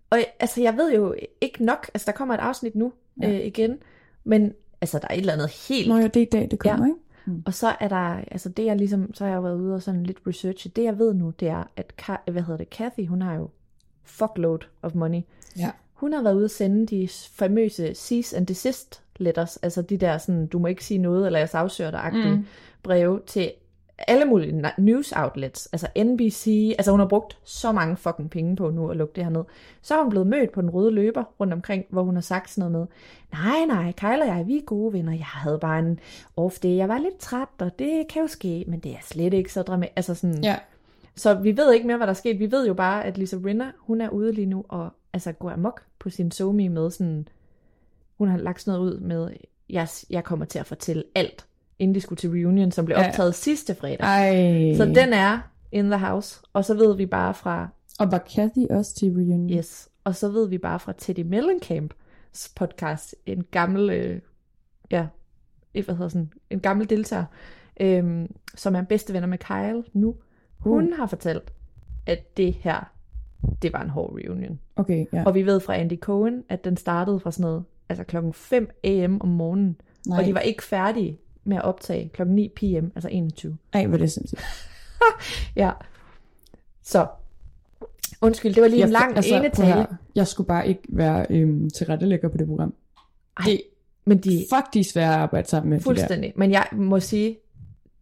A: og altså, jeg ved jo ikke nok, altså, der kommer et afsnit nu ja.
B: Ja.
A: øh, igen, men altså, der er et eller andet helt
B: Nå ja, det er i dag, det kommer,
A: Ja.
B: ikke?
A: Og så er der, altså det jeg ligesom, så har jeg jo været ude og sådan lidt researche. Det jeg ved nu, det er, at, Ka- hvad hedder det, Kathy, hun har jo fuckload of money.
B: Ja.
A: Hun har været ude at sende de famøse cease and desist letters, altså de der sådan, du må ikke sige noget, eller jeg sagsøger dig mm. breve til alle mulige news outlets, altså NBC, altså hun har brugt så mange fucking penge på nu at lukke det her ned. Så er hun blevet mødt på den røde løber rundt omkring, hvor hun har sagt sådan noget med, nej, nej, Kyle og jeg, vi er gode venner, jeg havde bare en off day, jeg var lidt træt, og det kan jo ske, men det er slet ikke så dramatisk, altså sådan,
B: Ja.
A: så vi ved ikke mere, hvad der er sket. Vi ved jo bare, at Lisa Rinna, hun er ude lige nu og altså går amok på sin somi med sådan... Hun har lagt sådan noget ud med, jeg, jeg kommer til at fortælle alt, inden de skulle til reunion, som blev
B: Ja.
A: optaget sidste fredag.
B: Ej.
A: Så den er in the house. Og så ved vi bare fra,
B: Og var Kathy også til reunion?
A: yes, og så ved vi bare fra Teddy Mellencamps podcast, en gammel, øh, ja, hvad hedder sådan, en gammel deltager, øh, som er bedste venner med Kyle nu. Hun
B: Uh.
A: har fortalt, at det her, det var en hård reunion.
B: Okay, ja.
A: Og vi ved fra Andy Cohen, at den startede fra sådan noget, altså klokken 5 am om morgenen.
B: Nej.
A: Og de var ikke færdige med at optage klokken 9 pm, altså 21.
B: Ej, hvor det sindssygt.
A: Ja. Så, undskyld, det var lige en
B: Jeg-
A: lang
B: altså,
A: ene tale.
B: Jeg skulle bare ikke være øhm, tilrettelægger på det program.
A: Ej,
B: Det,
A: men de
B: fuck, de er svære at arbejde sammen med. De der.
A: fuldstændig. Men jeg må sige,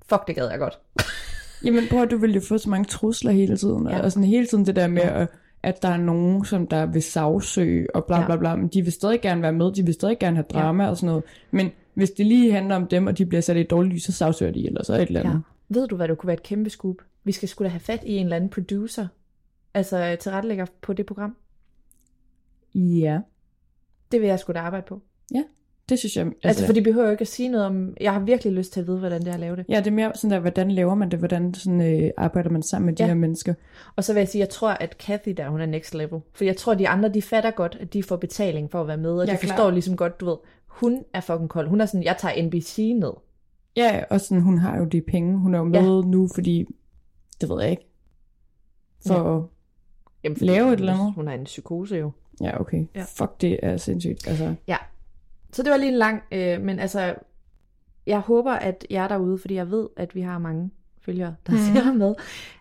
A: fuck, det gad jeg godt.
B: Jamen prøv du vil jo få så mange trusler hele tiden,
A: Ja.
B: ja. og sådan hele tiden det der med, at, at der er nogen, som der vil sagsøge, og bla
A: Ja.
B: bla bla, men de vil stadig gerne være med, de vil stadig gerne have drama og sådan noget, men hvis det lige handler om dem, og de bliver sat i et dårligt lys, så sagsøger de, eller så et eller
A: Ja.
B: andet.
A: Ved du, hvad det kunne være et kæmpe scoop? Vi skal skulle da have fat i en eller anden producer, altså tilrettelægger på det program.
B: Ja,
A: Det vil jeg skulle da arbejde på.
B: det synes jeg, altså,
A: Altså, for de behøver jo ikke at sige noget om... Jeg har virkelig lyst til at vide, hvordan det er at lave det.
B: ja, det er mere sådan der, hvordan laver man det, hvordan sådan, øh, arbejder man sammen med de
A: Ja.
B: her mennesker.
A: Og så vil jeg sige, jeg tror, at Kathy der, hun er next level. For jeg tror, de andre, de fatter godt, at de får betaling for at være med. Og
B: Ja,
A: de forstår ligesom godt, du ved, hun er fucking kold. Hun er sådan, jeg tager NBC ned.
B: Ja, og sådan, hun har jo de penge, hun er jo med ja. nu, fordi, det ved jeg ikke, for ja.
A: Jamen,
B: Lave
A: hun-
B: et eller andet.
A: Hun har en psykose jo.
B: ja, okay,
A: Ja.
B: fuck, det er sindssygt, altså.
A: Ja. Så det var lige en lang, øh, men altså, jeg håber, at jer derude, fordi jeg ved, at vi har mange følgere, der mm. ser med.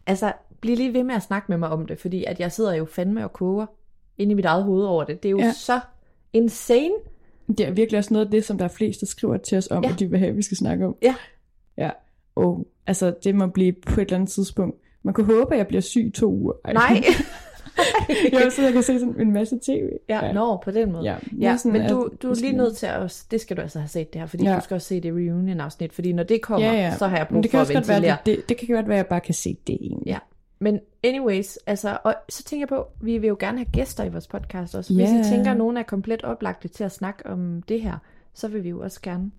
A: Altså, bliv lige ved med at snakke med mig om det, fordi at jeg sidder jo fandme og koger inde i mit eget hoved over det. Det er jo. Ja. så insane.
B: Det er virkelig også noget af det, som der er flest, der skriver til os om,
A: Ja.
B: at de vil have, at vi skal snakke om.
A: Ja.
B: Ja. Og altså, det må blive på et eller andet tidspunkt. Man kunne håbe, at jeg bliver syg i to uger. Ej.
A: Nej.
B: jeg så jeg kan se sådan en masse tv.
A: Ja, ja. Nå, på den måde.
B: Ja,
A: Ja,
B: sådan,
A: men du, du er lige nødt til at, det skal du altså have set det her, fordi
B: Ja.
A: du skal også se det reunion-afsnit, fordi når det kommer,
B: Ja, ja.
A: så har jeg
B: Men
A: brug
B: det
A: for
B: kan
A: at
B: være,
A: ventilere.
B: at det, det, det kan godt være, at jeg bare kan se det egentlig.
A: Ja, men anyways, altså, og så tænker jeg på, vi vil jo gerne have gæster i vores podcast også. Hvis
B: Ja.
A: I tænker, at nogen er komplet oplagte til at snakke om det her, så vil vi jo også gerne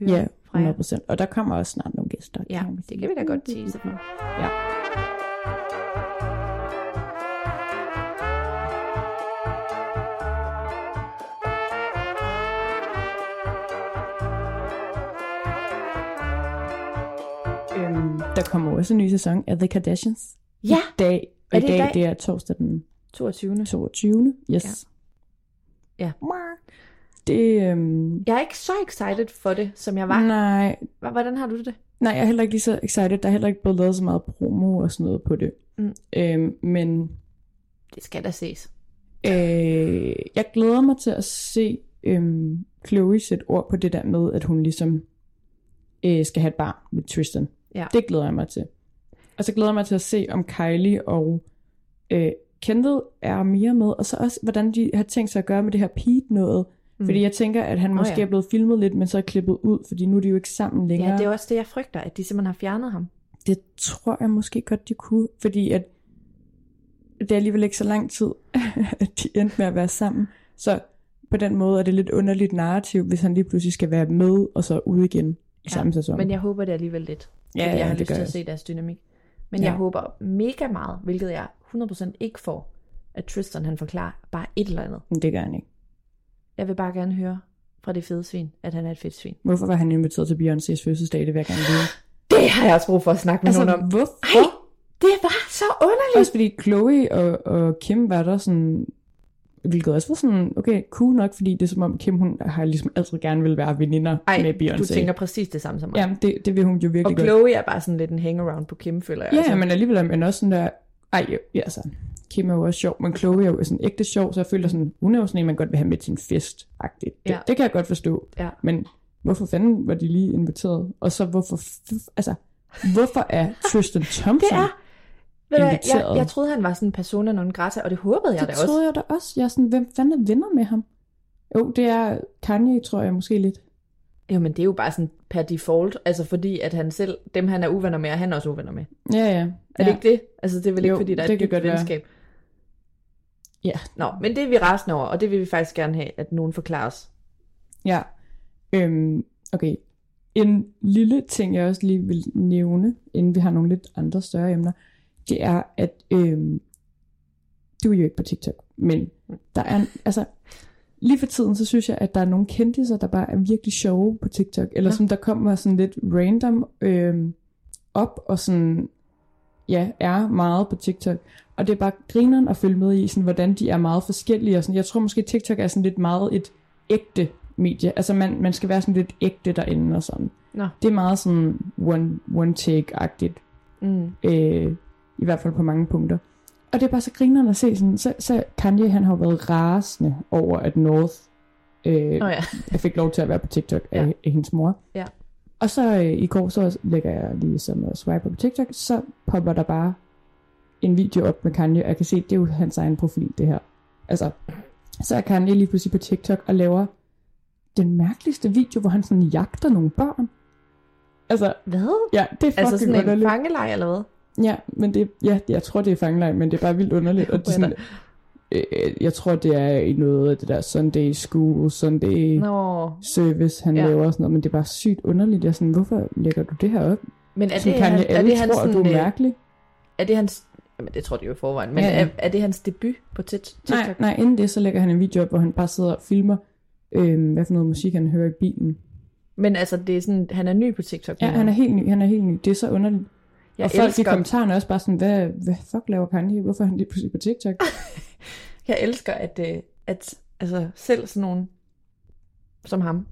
A: høre
B: Ja,
A: fra jer.
B: 100%. Og der kommer også snart nogle gæster.
A: Ja,
B: kan
A: det kan vi da godt tease for.
B: Ja. Øhm, der kommer også en ny sæson af The Kardashians.
A: Ja,
B: I dag, og
A: Er det i
B: dag,
A: dag?
B: det er torsdag den
A: 22.
B: 22. Yes.
A: Ja.
B: Det, øhm,
A: Jeg er ikke så excited for det, som jeg var.
B: nej,
A: Hvordan har du det?
B: nej, jeg er heller ikke lige så excited. Der er heller ikke blevet lavet så meget promo og sådan noget på det.
A: Mm.
B: Øhm, men
A: Det skal da ses.
B: Øh, jeg glæder mig til at se øhm, Chloe sætte ord på det der med, at hun ligesom øh, skal have et barn med Tristan.
A: Ja.
B: Det glæder jeg mig til. Og så glæder jeg mig til at se, om Kylie og øh, Kendall er mere med, og så også, hvordan de har tænkt sig at gøre med det her Pete noget. Mm. Fordi jeg tænker, at han
A: Nå
B: måske
A: ja.
B: er blevet filmet lidt, men så er klippet ud, fordi nu er de jo ikke sammen længere.
A: Ja, det er også det, jeg frygter, at de simpelthen har fjernet ham.
B: Det tror jeg måske godt, de kunne, fordi at det er alligevel ikke så lang tid, at de endte med at være sammen. Så på den måde er det lidt underligt narrativ, hvis han lige pludselig skal være med, og så ud igen i ja, samme sæson.
A: Men jeg håber det alligevel lidt.
B: Ja,
A: fordi
B: ja,
A: jeg har
B: det
A: lyst til at se deres dynamik. Men
B: Ja.
A: jeg håber mega meget, hvilket jeg 100% ikke får, at Tristan han forklarer bare et eller andet.
B: Men det gør han ikke.
A: Jeg vil bare gerne høre fra det fede svin, at han er et fedt svin.
B: Hvorfor var han inviteret til Beyoncé's fødselsdag? Det vil jeg gerne vide.
A: Det har jeg også brug for at snakke med
B: altså,
A: nogen om.
B: hvorfor?
A: Ej, det var så underligt.
B: Også fordi Chloe og, og Kim var der sådan, hvilket også var sådan, okay, cool nok, fordi det er som om Kim, hun har ligesom altid gerne vil være veninder
A: Ej,
B: med Beyoncé.
A: du tænker præcis det samme som mig.
B: Ja, det, det vil hun jo virkelig
A: og
B: godt.
A: Chloe er bare sådan lidt en hangaround på Kim, føler jeg.
B: Ja,
A: altså.
B: men alligevel er man også sådan der, ej, jo, ja, altså, Kim er jo også sjov, men Chloe er jo sådan ægte sjov, så jeg føler sådan, hun er jo sådan en, man godt vil have med til en fest -agtigt. Det,
A: Ja.
B: det kan jeg godt forstå.
A: Ja.
B: Men hvorfor fanden var de lige inviteret? Og så hvorfor, altså, hvorfor er Tristan Thompson?
A: Det er, hvad, jeg,
B: inviteret.
A: jeg troede, han var sådan en persona non grata, og det håbede jeg
B: det
A: da også.
B: troede jeg da også. Jeg er sådan, hvem fanden er venner med ham? Jo, det er Kanye, tror jeg måske lidt.
A: Jo, men det er jo bare sådan per default, altså fordi at han selv, dem han er uvenner med, er han også uvenner med.
B: Ja, ja.
A: Er
B: ja.
A: det ikke det? Altså det er vel ikke,
B: Jo,
A: fordi der er
B: det
A: et dybt venskab.
B: Ja.
A: Nå, men det er vi rasende over, og det vil vi faktisk gerne have, at nogen forklarer os.
B: Ja. Øhm, okay. En lille ting, jeg også lige vil nævne, inden vi har nogle lidt andre større emner, det er, at øhm, du er jo ikke på TikTok, men der er, altså, lige for tiden, så synes jeg, at der er nogle kendiser, der bare er virkelig sjove på TikTok, eller
A: Ja.
B: som der kommer sådan lidt random øhm, op, og sådan, ja, er meget på TikTok. Og det er bare grineren at følge med i, sådan, hvordan de er meget forskellige. Og sådan. Jeg tror måske, TikTok er sådan lidt meget et ægte medie. Altså man, man skal være sådan lidt ægte derinde og sådan.
A: Nå.
B: Det er meget sådan one, one take-agtigt.
A: Mm.
B: Øh, I hvert fald på mange punkter. Og det er bare så grineren at se sådan, så, så Kanye han har været rasende over, at North øh,
A: Nå ja.
B: jeg fik lov til at være på TikTok af,
A: Ja.
B: af hendes mor.
A: Ja.
B: Og så øh, i går, så lægger jeg lige som uh, swipe på TikTok, så popper der bare en video op med Kanye, og jeg kan se, det er jo hans egen profil, det her. Altså, så er Kanye lige pludselig på TikTok og laver den mærkeligste video, hvor han sådan jagter nogle børn. Altså,
A: Hvad?
B: ja, det er fucking
A: Altså sådan en fangelej, eller hvad?
B: Ja, men det, ja, jeg tror, det er fangelej, men det er bare vildt underligt. Og det er sådan, øh, jeg tror, det er i noget af det der Sunday School, Sunday
A: Nå.
B: service, han
A: Ja.
B: laver og sådan noget, men det er bare sygt underligt. Jeg er sådan, hvorfor lægger du det her op?
A: Men er det, han, er det hans
B: tror, at du er
A: sådan, øh,
B: mærkelig?
A: er det hans, jamen det tror de jo i forvejen, men
B: Ja, ja.
A: er, er det hans debut på TikTok?
B: Nej, nej, inden det, så lægger han en video op, hvor han bare sidder og filmer, øh, hvad for noget musik han hører i bilen.
A: Men altså, det er sådan, han er ny på TikTok.
B: Ja, han er helt ny, han er helt ny. Det er så underligt.
A: Jeg
B: og folk i
A: elsker,
B: kommentarerne er også bare sådan, hvad, hvad fuck laver Kanye? Hvorfor er han lige pludselig på TikTok?
A: jeg elsker, at, øh, at altså, selv sådan nogen som ham,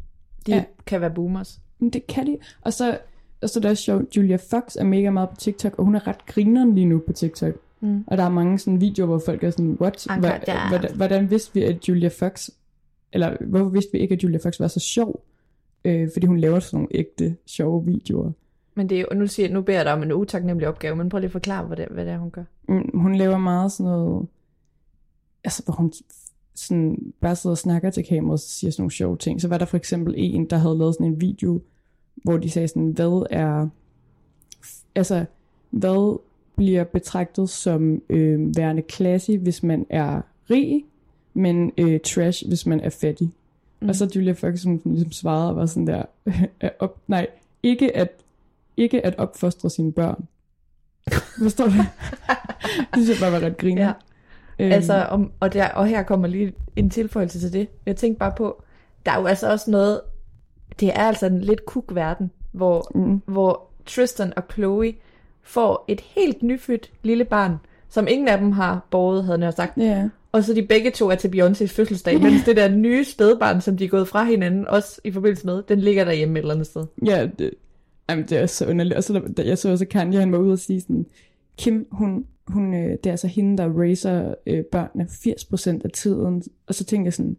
A: de
B: Ja.
A: kan være boomers.
B: Men det kan de. Og så, og så er det også sjovt, Julia Fox er mega meget på TikTok, og hun er ret grineren lige nu på TikTok.
A: Mm.
B: Og der er mange sådan videoer, hvor folk er sådan, what?
A: Anker,
B: Hva- hvordan, hvordan vidste vi, at Julia Fox, eller hvorfor vidste vi ikke, at Julia Fox var så sjov? Øh, fordi hun laver sådan nogle ægte, sjove videoer.
A: Men det er, jo- nu, siger, nu beder jeg dig om en utaknemmelig opgave, men prøv lige at forklare, hvad det, hvad det er, hun gør.
B: Mm, Hun laver meget sådan noget, altså hvor hun sådan bare sidder og snakker til kameraet og siger sådan nogle sjove ting. Så var der for eksempel en, der havde lavet sådan en video, hvor de sagde sådan, hvad er, altså hvad bliver betragtet som øh, værende classy, hvis man er rig, men øh, trash, hvis man er fattig. Mm. Og så Julia Fox, som ligesom svarede og var sådan der, op, nej, ikke at, ikke at opfostre sine børn. Forstår du? det synes jeg bare var ret griner.
A: Ja.
B: Øhm,
A: Altså, om, og, der, og her kommer lige en tilføjelse til det. Jeg tænkte bare på, der er jo altså også noget, det er altså en lidt kuk verden, hvor, mm. hvor Tristan og Chloe får et helt nyfødt lille barn, som ingen af dem har båret, havde jeg sagt.
B: Ja.
A: Og så de begge to er til Beyoncé's fødselsdag, mens det der nye spædbarn, som de er gået fra hinanden, også i forbindelse med, den ligger derhjemme et eller andet sted.
B: Ja, det, jamen, det er så underligt. Og så der, jeg så også Kanye, han var ude og sige sådan, Kim, hun, hun, øh, det er altså hende, der raiser øh, børnene 80% af tiden. Og så tænker jeg sådan,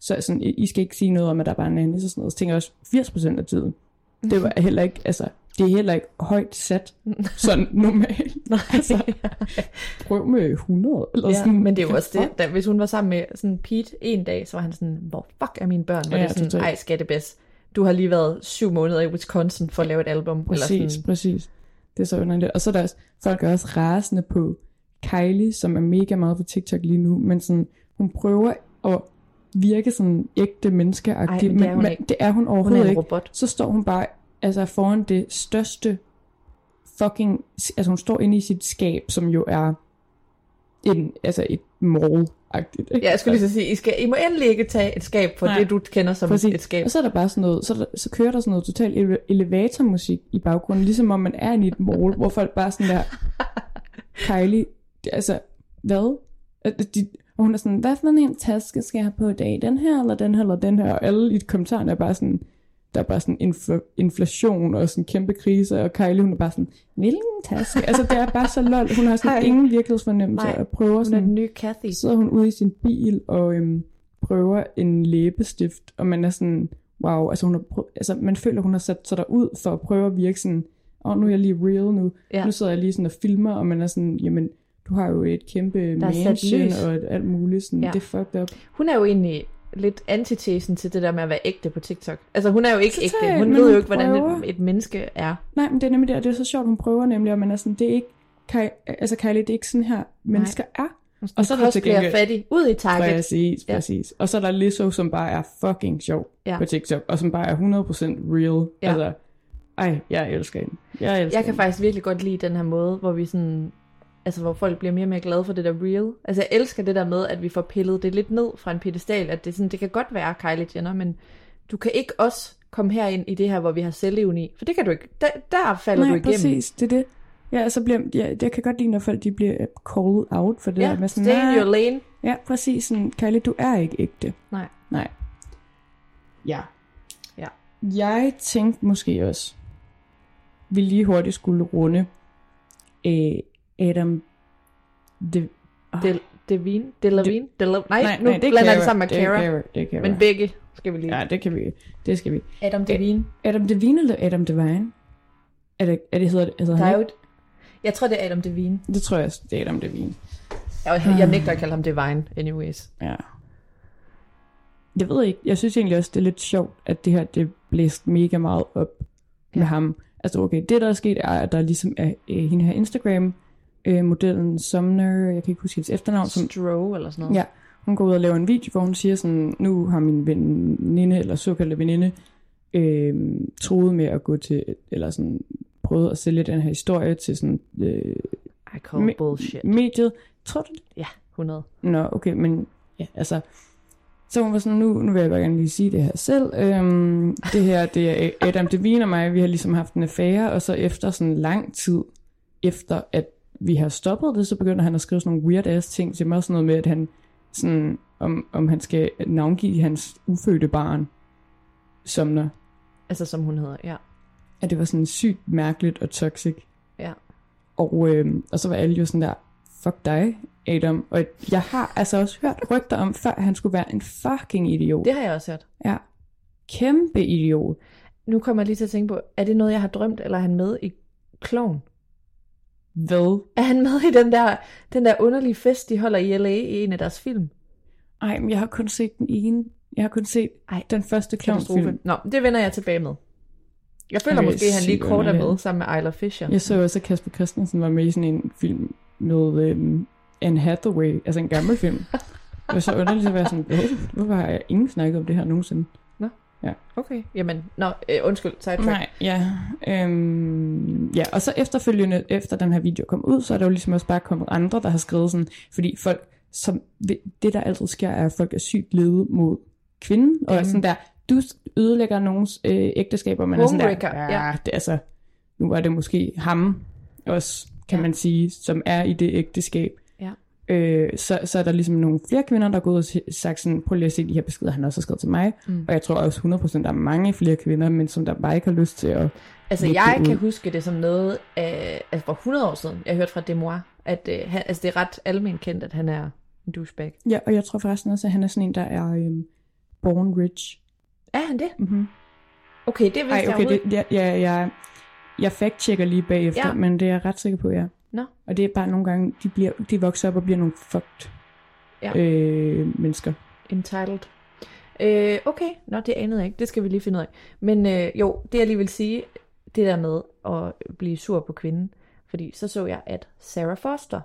B: så sådan, I skal ikke sige noget om, at der er bare en nanny, så sådan noget. Så tænker jeg også, 80% af tiden. Det var heller ikke, altså, det er heller ikke højt sat, sådan normalt.
A: Nej,
B: Altså, prøv med 100, eller
A: ja,
B: sådan.
A: men det er jo også det, da, hvis hun var sammen med sådan Pete en dag, så var han sådan, hvor fuck er mine børn? Hvor
B: Ja,
A: det sådan, ej skattebæs, du har lige været syv måneder i Wisconsin for at lave et album.
B: Præcis,
A: Eller sådan,
B: præcis. Det er så underligt. Og så er der også, folk er også rasende på Kylie, som er mega meget på TikTok lige nu, men sådan, hun prøver at virke sådan ægte menneskeagtig,
A: Ej, men det er hun ikke.
B: det er hun
A: hun er
B: overhovedet
A: en
B: ikke.
A: robot.
B: Så står hun bare altså foran det største fucking, altså hun står inde i sit skab, som jo er en, altså et mall-agtigt. ikke?
A: Ja, jeg skulle lige så sige, I, skal, I må endelig ikke tage et skab for
B: Nej.
A: det, du kender som
B: Præcis.
A: et skab.
B: Og så er der bare sådan noget, så, er der, så kører der sådan noget total ele- elevatormusik i baggrunden, ligesom om man er inde i et mall, hvor folk bare sådan der, Kylie, det- altså, hvad? Altså, De, og hun er sådan, hvad for en taske skal jeg have på i dag? Den her, eller den her, eller den her? Og alle i kommentarerne er bare sådan, der er bare sådan infl- inflation og sådan kæmpe krise, og Kylie, hun er bare sådan, hvilken taske? altså, det er bare så lol. Hun har sådan
A: Ej.
B: ingen virkelighedsfornemmelse,
A: Nej,
B: og prøver
A: Hun er
B: sådan,
A: den nye Kathy.
B: så sidder hun ude i sin bil og øhm, prøver en læbestift, og man er sådan, wow, altså, hun har prøv, altså man føler, hun har sat sig derud for at prøve at virke sådan, åh, oh, nu er jeg lige real nu,
A: Ja.
B: nu sidder jeg lige sådan og filmer, og man er sådan, jamen, du har jo et kæmpe mansion og et, alt muligt, sådan,
A: Ja.
B: ja. det er fucked up.
A: Hun er jo egentlig lidt antitesen til det der med at være ægte på TikTok. Altså hun er jo ikke
B: Totalt,
A: ægte. Hun ved jo ikke, hvordan et, et menneske er.
B: Nej, men det er nemlig det, og det er så sjovt, hun prøver nemlig, og man er sådan, det er ikke, Kai, altså Kylie, det er ikke sådan her, mennesker er.
A: Og så er der til gengæld... fattig. Ud i Target.
B: Præcis,
A: Ja.
B: præcis. Og så er der Lizzo, som bare er fucking sjov
A: Ja.
B: ja. på TikTok, og som bare er 100% real.
A: Ja.
B: Altså, ej, jeg elsker hende. Jeg elsker
A: Jeg kan
B: hende.
A: faktisk virkelig godt lide den her måde, hvor vi sådan... Altså, hvor folk bliver mere og mere glade for det der real. Altså, jeg elsker det der med, at vi får pillet det lidt ned fra en pedestal. At det, sådan, det kan godt være Kylie Jenner, men du kan ikke også komme herind i det her, hvor vi har selvevni. For det kan du ikke. Der, der falder
B: Nej,
A: du igennem.
B: præcis, det er det. Ja, så bliver, ja, jeg kan godt lide, når folk de bliver called out for det
A: Ja,
B: der med sådan,
A: stay in your lane.
B: Ja, præcis. Sådan, Kylie, du er ikke ægte.
A: Nej.
B: Nej. Ja.
A: Ja.
B: Jeg tænkte måske også, vi lige hurtigt skulle runde øh, Adam de,
A: Del, Devine? Delavine? Delav- nej,
B: nej,
A: nu
B: nej, det er
A: blander det sammen med
B: Det
A: Cara.
B: Det Cara.
A: Men begge skal vi lige.
B: Ja, det kan vi. Det skal vi.
A: Adam Devine.
B: Adam Devine eller Adam Devine? Er det, er det hedder, det- hedder
A: Der
B: han
A: er jo et... Jeg tror, det er Adam Devine.
B: Det tror jeg, også, det er Adam Devine.
A: Jeg, jeg nægter at kalde ham Divine, anyways.
B: Ja. Jeg ved ikke. Jeg synes egentlig også, det er lidt sjovt, at det her, det blæst mega meget op ja. med ham. Altså okay, det der er sket, er, at der ligesom er øh, hende her Instagram, øh, modellen Sumner, jeg kan ikke huske hendes efternavn, som,
A: Stroh eller sådan noget.
B: ja, hun går ud og laver en video, hvor hun siger sådan, nu har min veninde, eller såkaldte veninde, øh, troet med at gå til, eller sådan, prøvet at sælge den her historie til sådan, øh,
A: I call
B: Me-
A: bullshit.
B: mediet. Tror du det?
A: Ja, 100.
B: Nå, okay, men ja, altså... Så hun var sådan, nu, nu vil jeg bare gerne lige sige det her selv. Øhm, det her, det er Adam Devine og mig, vi har ligesom haft en affære, og så efter sådan lang tid, efter at vi har stoppet det, så begynder han at skrive sådan nogle weird ass ting til mig, sådan noget med, at han sådan, om, om han skal navngive hans ufødte barn, Sumner.
A: Altså, som hun hedder, ja.
B: At det var sådan sygt mærkeligt og toxic.
A: Ja.
B: Og, øhm, og så var alle jo sådan der, fuck dig, Adam. Og jeg har altså også hørt rygter om, før han skulle være en fucking idiot.
A: Det har jeg også hørt.
B: Ja. Kæmpe idiot.
A: nu kommer jeg lige til at tænke på, er det noget, jeg har drømt, eller er han med i Kloven?
B: Hvad?
A: Er han med i den der, den der underlige fest, de holder i LA i en af deres film?
B: Ej, men jeg har kun set den ene. Jeg har kun set
A: Ej,
B: den første klovnfilm.
A: Nå, det vender jeg tilbage med. Jeg føler
B: Okay,
A: måske, at han lige kort er med sammen med Isla Fisher.
B: Jeg så også, at Kasper Christensen var med i sådan en film med øhm, Anne Hathaway, altså en gammel film. Det var så underligt at være sådan, "Hvad? hvorfor har jeg ingen snakket om det her nogensinde?
A: Okay, jamen, nå, øh, undskyld, sidetrack.
B: Nej, ja. Øhm, ja, og så efterfølgende, efter den her video kom ud, så er der jo ligesom også bare kommet andre, der har skrevet sådan, fordi folk, som, det der altid sker, er, at folk er sygt ledet mod kvinden, og er
A: Mhm.
B: sådan der, du ødelægger nogens øh, ægteskaber, men er sådan der,
A: ja.
B: ja, det, altså, nu var det måske ham også, kan
A: Ja.
B: man sige, som er i det ægteskab.
A: Ja.
B: Øh, så, så er der ligesom nogle flere kvinder, der er gået og sagt sådan, prøv lige at se de her beskeder, han også har skrevet til mig.
A: Mm.
B: Og jeg tror også 100% der er mange flere kvinder, men som der bare ikke har lyst til at...
A: Altså, jeg
B: det
A: kan
B: ud.
A: huske det som noget af, altså for 100 år siden, jeg hørte fra Demois, at øh, han, altså, det er ret almen kendt, at han er en douchebag.
B: Ja, og jeg tror forresten også, at han er sådan en, der er øhm, born rich.
A: Er han det?
B: Mm-hmm.
A: Okay, det vidste
B: Ej,
A: jeg
B: okay,
A: overhovedet
B: det, jeg, jeg, jeg, jeg fact-checker lige bagefter,
A: Ja.
B: ja. men det er jeg ret sikker på, ja.
A: Nå.
B: Og det er bare nogle gange, de, bliver, de vokser op og bliver nogle fucked
A: Ja.
B: øh, mennesker.
A: Entitled. Øh, okay, nå, det anede jeg ikke. Det skal vi lige finde ud af. Men øh, jo, det jeg lige vil sige, det der med at blive sur på kvinden. Fordi så så jeg, at Sarah Foster,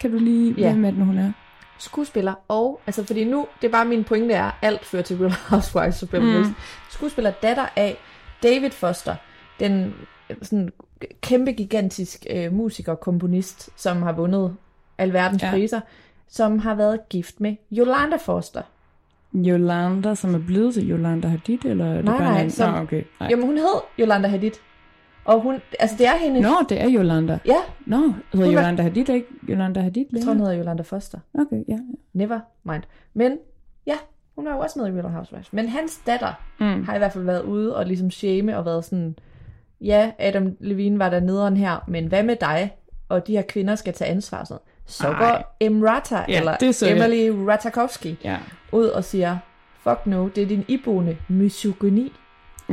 B: Kan du lige
A: Ja.
B: når hun er?
A: skuespiller, og, altså fordi nu, det er bare min pointe er, alt fører til Real Housewives of Beverly Hills.
B: Mm.
A: Skuespiller datter af David Foster, den sådan kæmpe gigantisk øh, musiker og komponist, som har vundet alverdens ja. Priser, som har været gift med Yolanda Foster.
B: Yolanda, som er blevet til Yolanda Hadid, eller er det
A: Nej,
B: bare
A: nej,
B: en-
A: som-
B: Nå, okay. Nej.
A: Jamen hun hed Yolanda Hadid. Og hun, altså det er hende.
B: Nå, det er Yolanda.
A: Ja,
B: Nå, hedder
A: Hun var-
B: Yolanda Hadid ikke Yolanda Hadid
A: jeg tror hun
B: længere?
A: hedder Yolanda Foster.
B: Okay, ja.
A: Never mind. Men ja, hun er jo også med i Real Housewives. Men hans datter
B: Mm.
A: har i hvert fald været ude og ligesom shame og været sådan, ja, Adam Levine var der nederen her, men hvad med dig? Og de her kvinder skal tage ansvar sådan. Så
B: Ej.
A: går Emrata,
B: Ja,
A: eller
B: det så.
A: Emily Ratajkowski,
B: Ja.
A: ud og siger, fuck no, det er din iboende misogyni.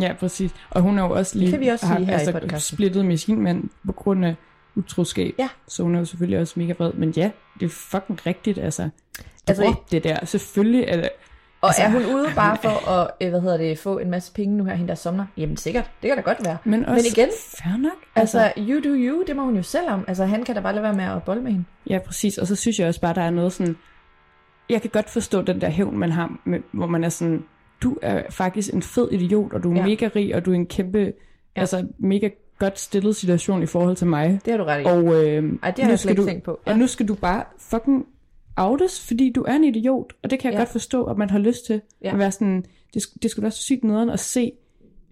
B: Ja, præcis. Og hun er jo også lige
A: kan vi også sige her i podcasten.
B: splittet med sin mand på grund af utroskab.
A: Ja.
B: Så hun er jo selvfølgelig også mega vred. Men ja, det er fucking rigtigt, altså.
A: Altså,
B: Altså, det der. Selvfølgelig er det...
A: Og
B: Altså,
A: er hun ude bare for at, øh, hvad hedder det, få en masse penge nu her, hende der sommer? Jamen sikkert, det kan da godt være.
B: Men, også,
A: igen,
B: Fair nok.
A: Altså, you do you, det må hun jo selv om. Altså, han kan da bare lade være med at bolle med hende.
B: Ja, præcis. Og så synes jeg også bare, der er noget sådan... Jeg kan godt forstå den der hævn, man har, med, hvor man er sådan... Du er faktisk en fed idiot, og du er
A: Ja.
B: ja. mega rig, og du er en kæmpe... Ja. Altså, mega godt stillet situation i forhold til mig.
A: Det har du ret i.
B: Og, øh,
A: Ej, det har
B: nu
A: jeg slet ikke tænkt på.
B: Og nu skal du bare fucking outes, fordi du er en idiot. Og det kan jeg
A: Ja.
B: ja. godt forstå, at man har lyst til.
A: Ja.
B: Ja. At være sådan, det, det skulle være så sygt nederen at se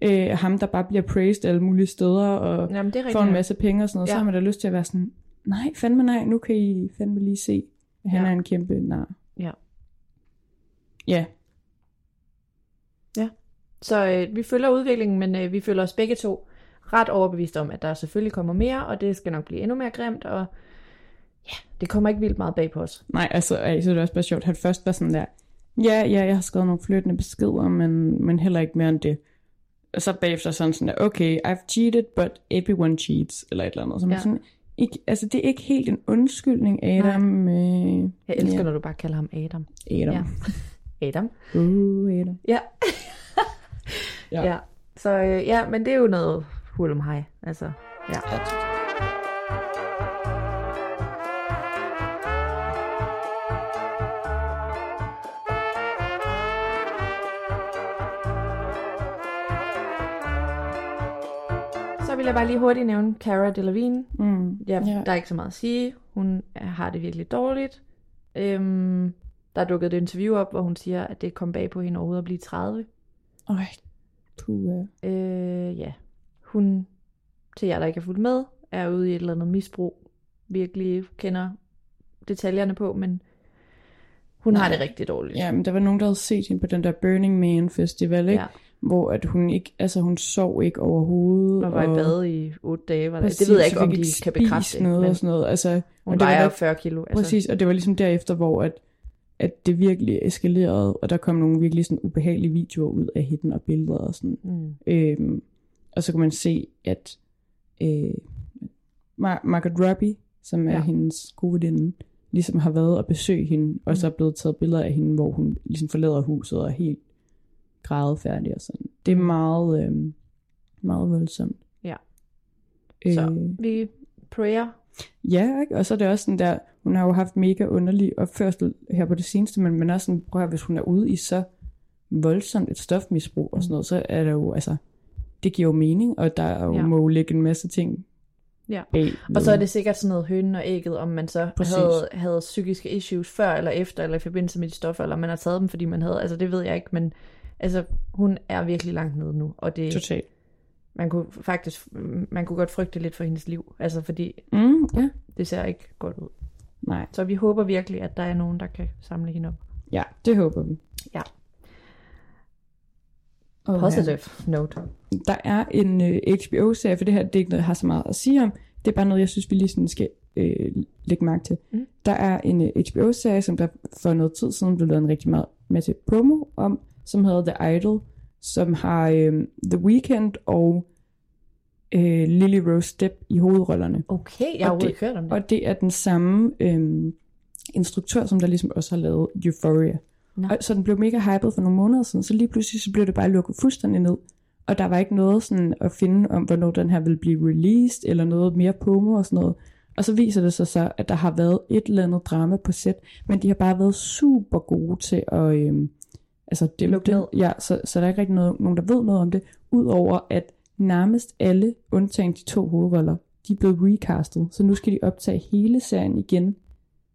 B: øh, ham, der bare bliver praised alle mulige steder, og
A: Jamen, det er
B: får en masse penge og sådan noget.
A: Ja.
B: Ja. Så har man da lyst til at være sådan, nej, fandme nej, nu kan I fandme lige se, at han
A: Ja.
B: ja. er en kæmpe nar.
A: Ja.
B: Ja,
A: Så øh, vi følger udviklingen, men øh, vi føler os begge to ret overbevist om, at der selvfølgelig kommer mere, og det skal nok blive endnu mere grimt, og ja, det kommer ikke vildt meget bag på os.
B: nej, altså, så er det også bare sjovt, han først var sådan der, ja, ja, jeg har skrevet nogle flyttende beskeder, men, men heller ikke mere end det. Og så bagefter sådan sådan der, okay, I've cheated, but everyone cheats, eller et eller andet. Så man
A: Ja.
B: ja. sådan, ikke, altså det er ikke helt en undskyldning, Adam. Øh,
A: Jeg elsker,
B: ja,
A: når du bare kalder ham Adam.
B: Adam.
A: Ja. Adam.
B: Uh, Adam.
A: Ja.
B: Ja.
A: ja. Så øh, ja, men det er jo noget hulum hej. Altså, ja. Så vil jeg bare lige hurtigt nævne Cara Delevingne.
B: Mm.
A: Ja,
B: Ja.
A: der er ikke så meget at sige. Hun har det virkelig dårligt. Øhm, der er dukket et interview op, hvor hun siger, at det kom bag på hende overhovedet at blive 30.
B: Øj, puha.
A: Øh, ja. Hun, til jer, der ikke er fulgt med, er ude i et eller andet misbrug. Virkelig kender detaljerne på, men hun har
B: Nej.
A: det rigtig dårligt.
B: Ja, men der var nogen, der havde set hende på den der Burning Man Festival, ikke?
A: Ja.
B: Hvor at hun ikke, altså hun sov ikke overhovedet.
A: Og var i bad i otte dage. Var det,
B: Præcis,
A: det ved jeg ikke, om de
B: ikke
A: kan bekræfte.
B: noget
A: men
B: og sådan noget. Altså,
A: hun
B: og det var
A: vejer
B: der-
A: 40 kilo. Altså,
B: Præcis, og det var ligesom derefter, hvor at at det virkelig eskalerede, og der kom nogle virkelig sådan ubehagelige videoer ud af hende og billeder og sådan.
A: Mm.
B: Øhm, og så kan man se, at øh, Mar- Margaret Robbie, som er
A: Ja.
B: hendes gode veninde, ligesom har været og besøgt hende, og så er blevet taget billeder af hende, hvor hun ligesom forlader huset og er helt grædefærdig og sådan. Det er meget, øh, meget voldsomt.
A: Ja.
B: Øh,
A: Så vi prayer.
B: Ja, ikke? og så er det også sådan der, hun har jo haft mega underlig opførsel her på det seneste, men man er sådan, prøv at hvis hun er ude i så voldsomt et stofmisbrug og sådan noget, så er der jo, altså, det giver jo mening, og der er jo,
A: Ja.
B: må jo ligge en masse ting
A: Ja.
B: bag.
A: Og så er det sikkert sådan noget hønen og ægget, om man så
B: Præcis.
A: havde, havde psykiske issues før eller efter, eller i forbindelse med de stoffer, eller man har taget dem, fordi man havde, altså det ved jeg ikke, men altså hun er virkelig langt nede nu, og det,
B: Totalt.
A: man kunne faktisk, man kunne godt frygte lidt for hendes liv, altså fordi
B: Mm, ja.
A: det ser ikke godt ud.
B: Nej.
A: Så vi håber virkelig, at der er nogen, der kan samle hende op.
B: Ja, det håber vi.
A: Ja.
B: Og
A: Positive note.
B: Der er en øh, HBO-serie, for det her det er ikke noget, jeg har så meget at sige om. Det er bare noget, jeg synes, vi lige sådan skal øh, lægge mærke til.
A: Mm.
B: Der er en øh, HBO-serie, som der for noget tid siden blev lavet en rigtig meget masse promo om, som hedder The Idol, som har øh, The Weeknd og øh, Lily Rose Depp i hovedrollerne.
A: Okay, jeg har overhovedet hørt om det.
B: Og det er den samme øh, instruktør, som der ligesom også har lavet Euphoria.
A: Nå.
B: Og, så den blev mega hyped for nogle måneder siden, så lige pludselig så blev det bare lukket fuldstændig ned. Og der var ikke noget sådan at finde om, hvornår den her vil blive released, eller noget mere promo og sådan noget. Og så viser det sig så, at der har været et eller andet drama på set, men de har bare været super gode til at øhm, altså dæmpe
A: Lukke ned.
B: det. Ja, så, så der er ikke rigtig noget, nogen, der ved noget om det, udover at nærmest alle, undtagen de to hovedroller, de er blevet recastet. Så nu skal de optage hele serien igen,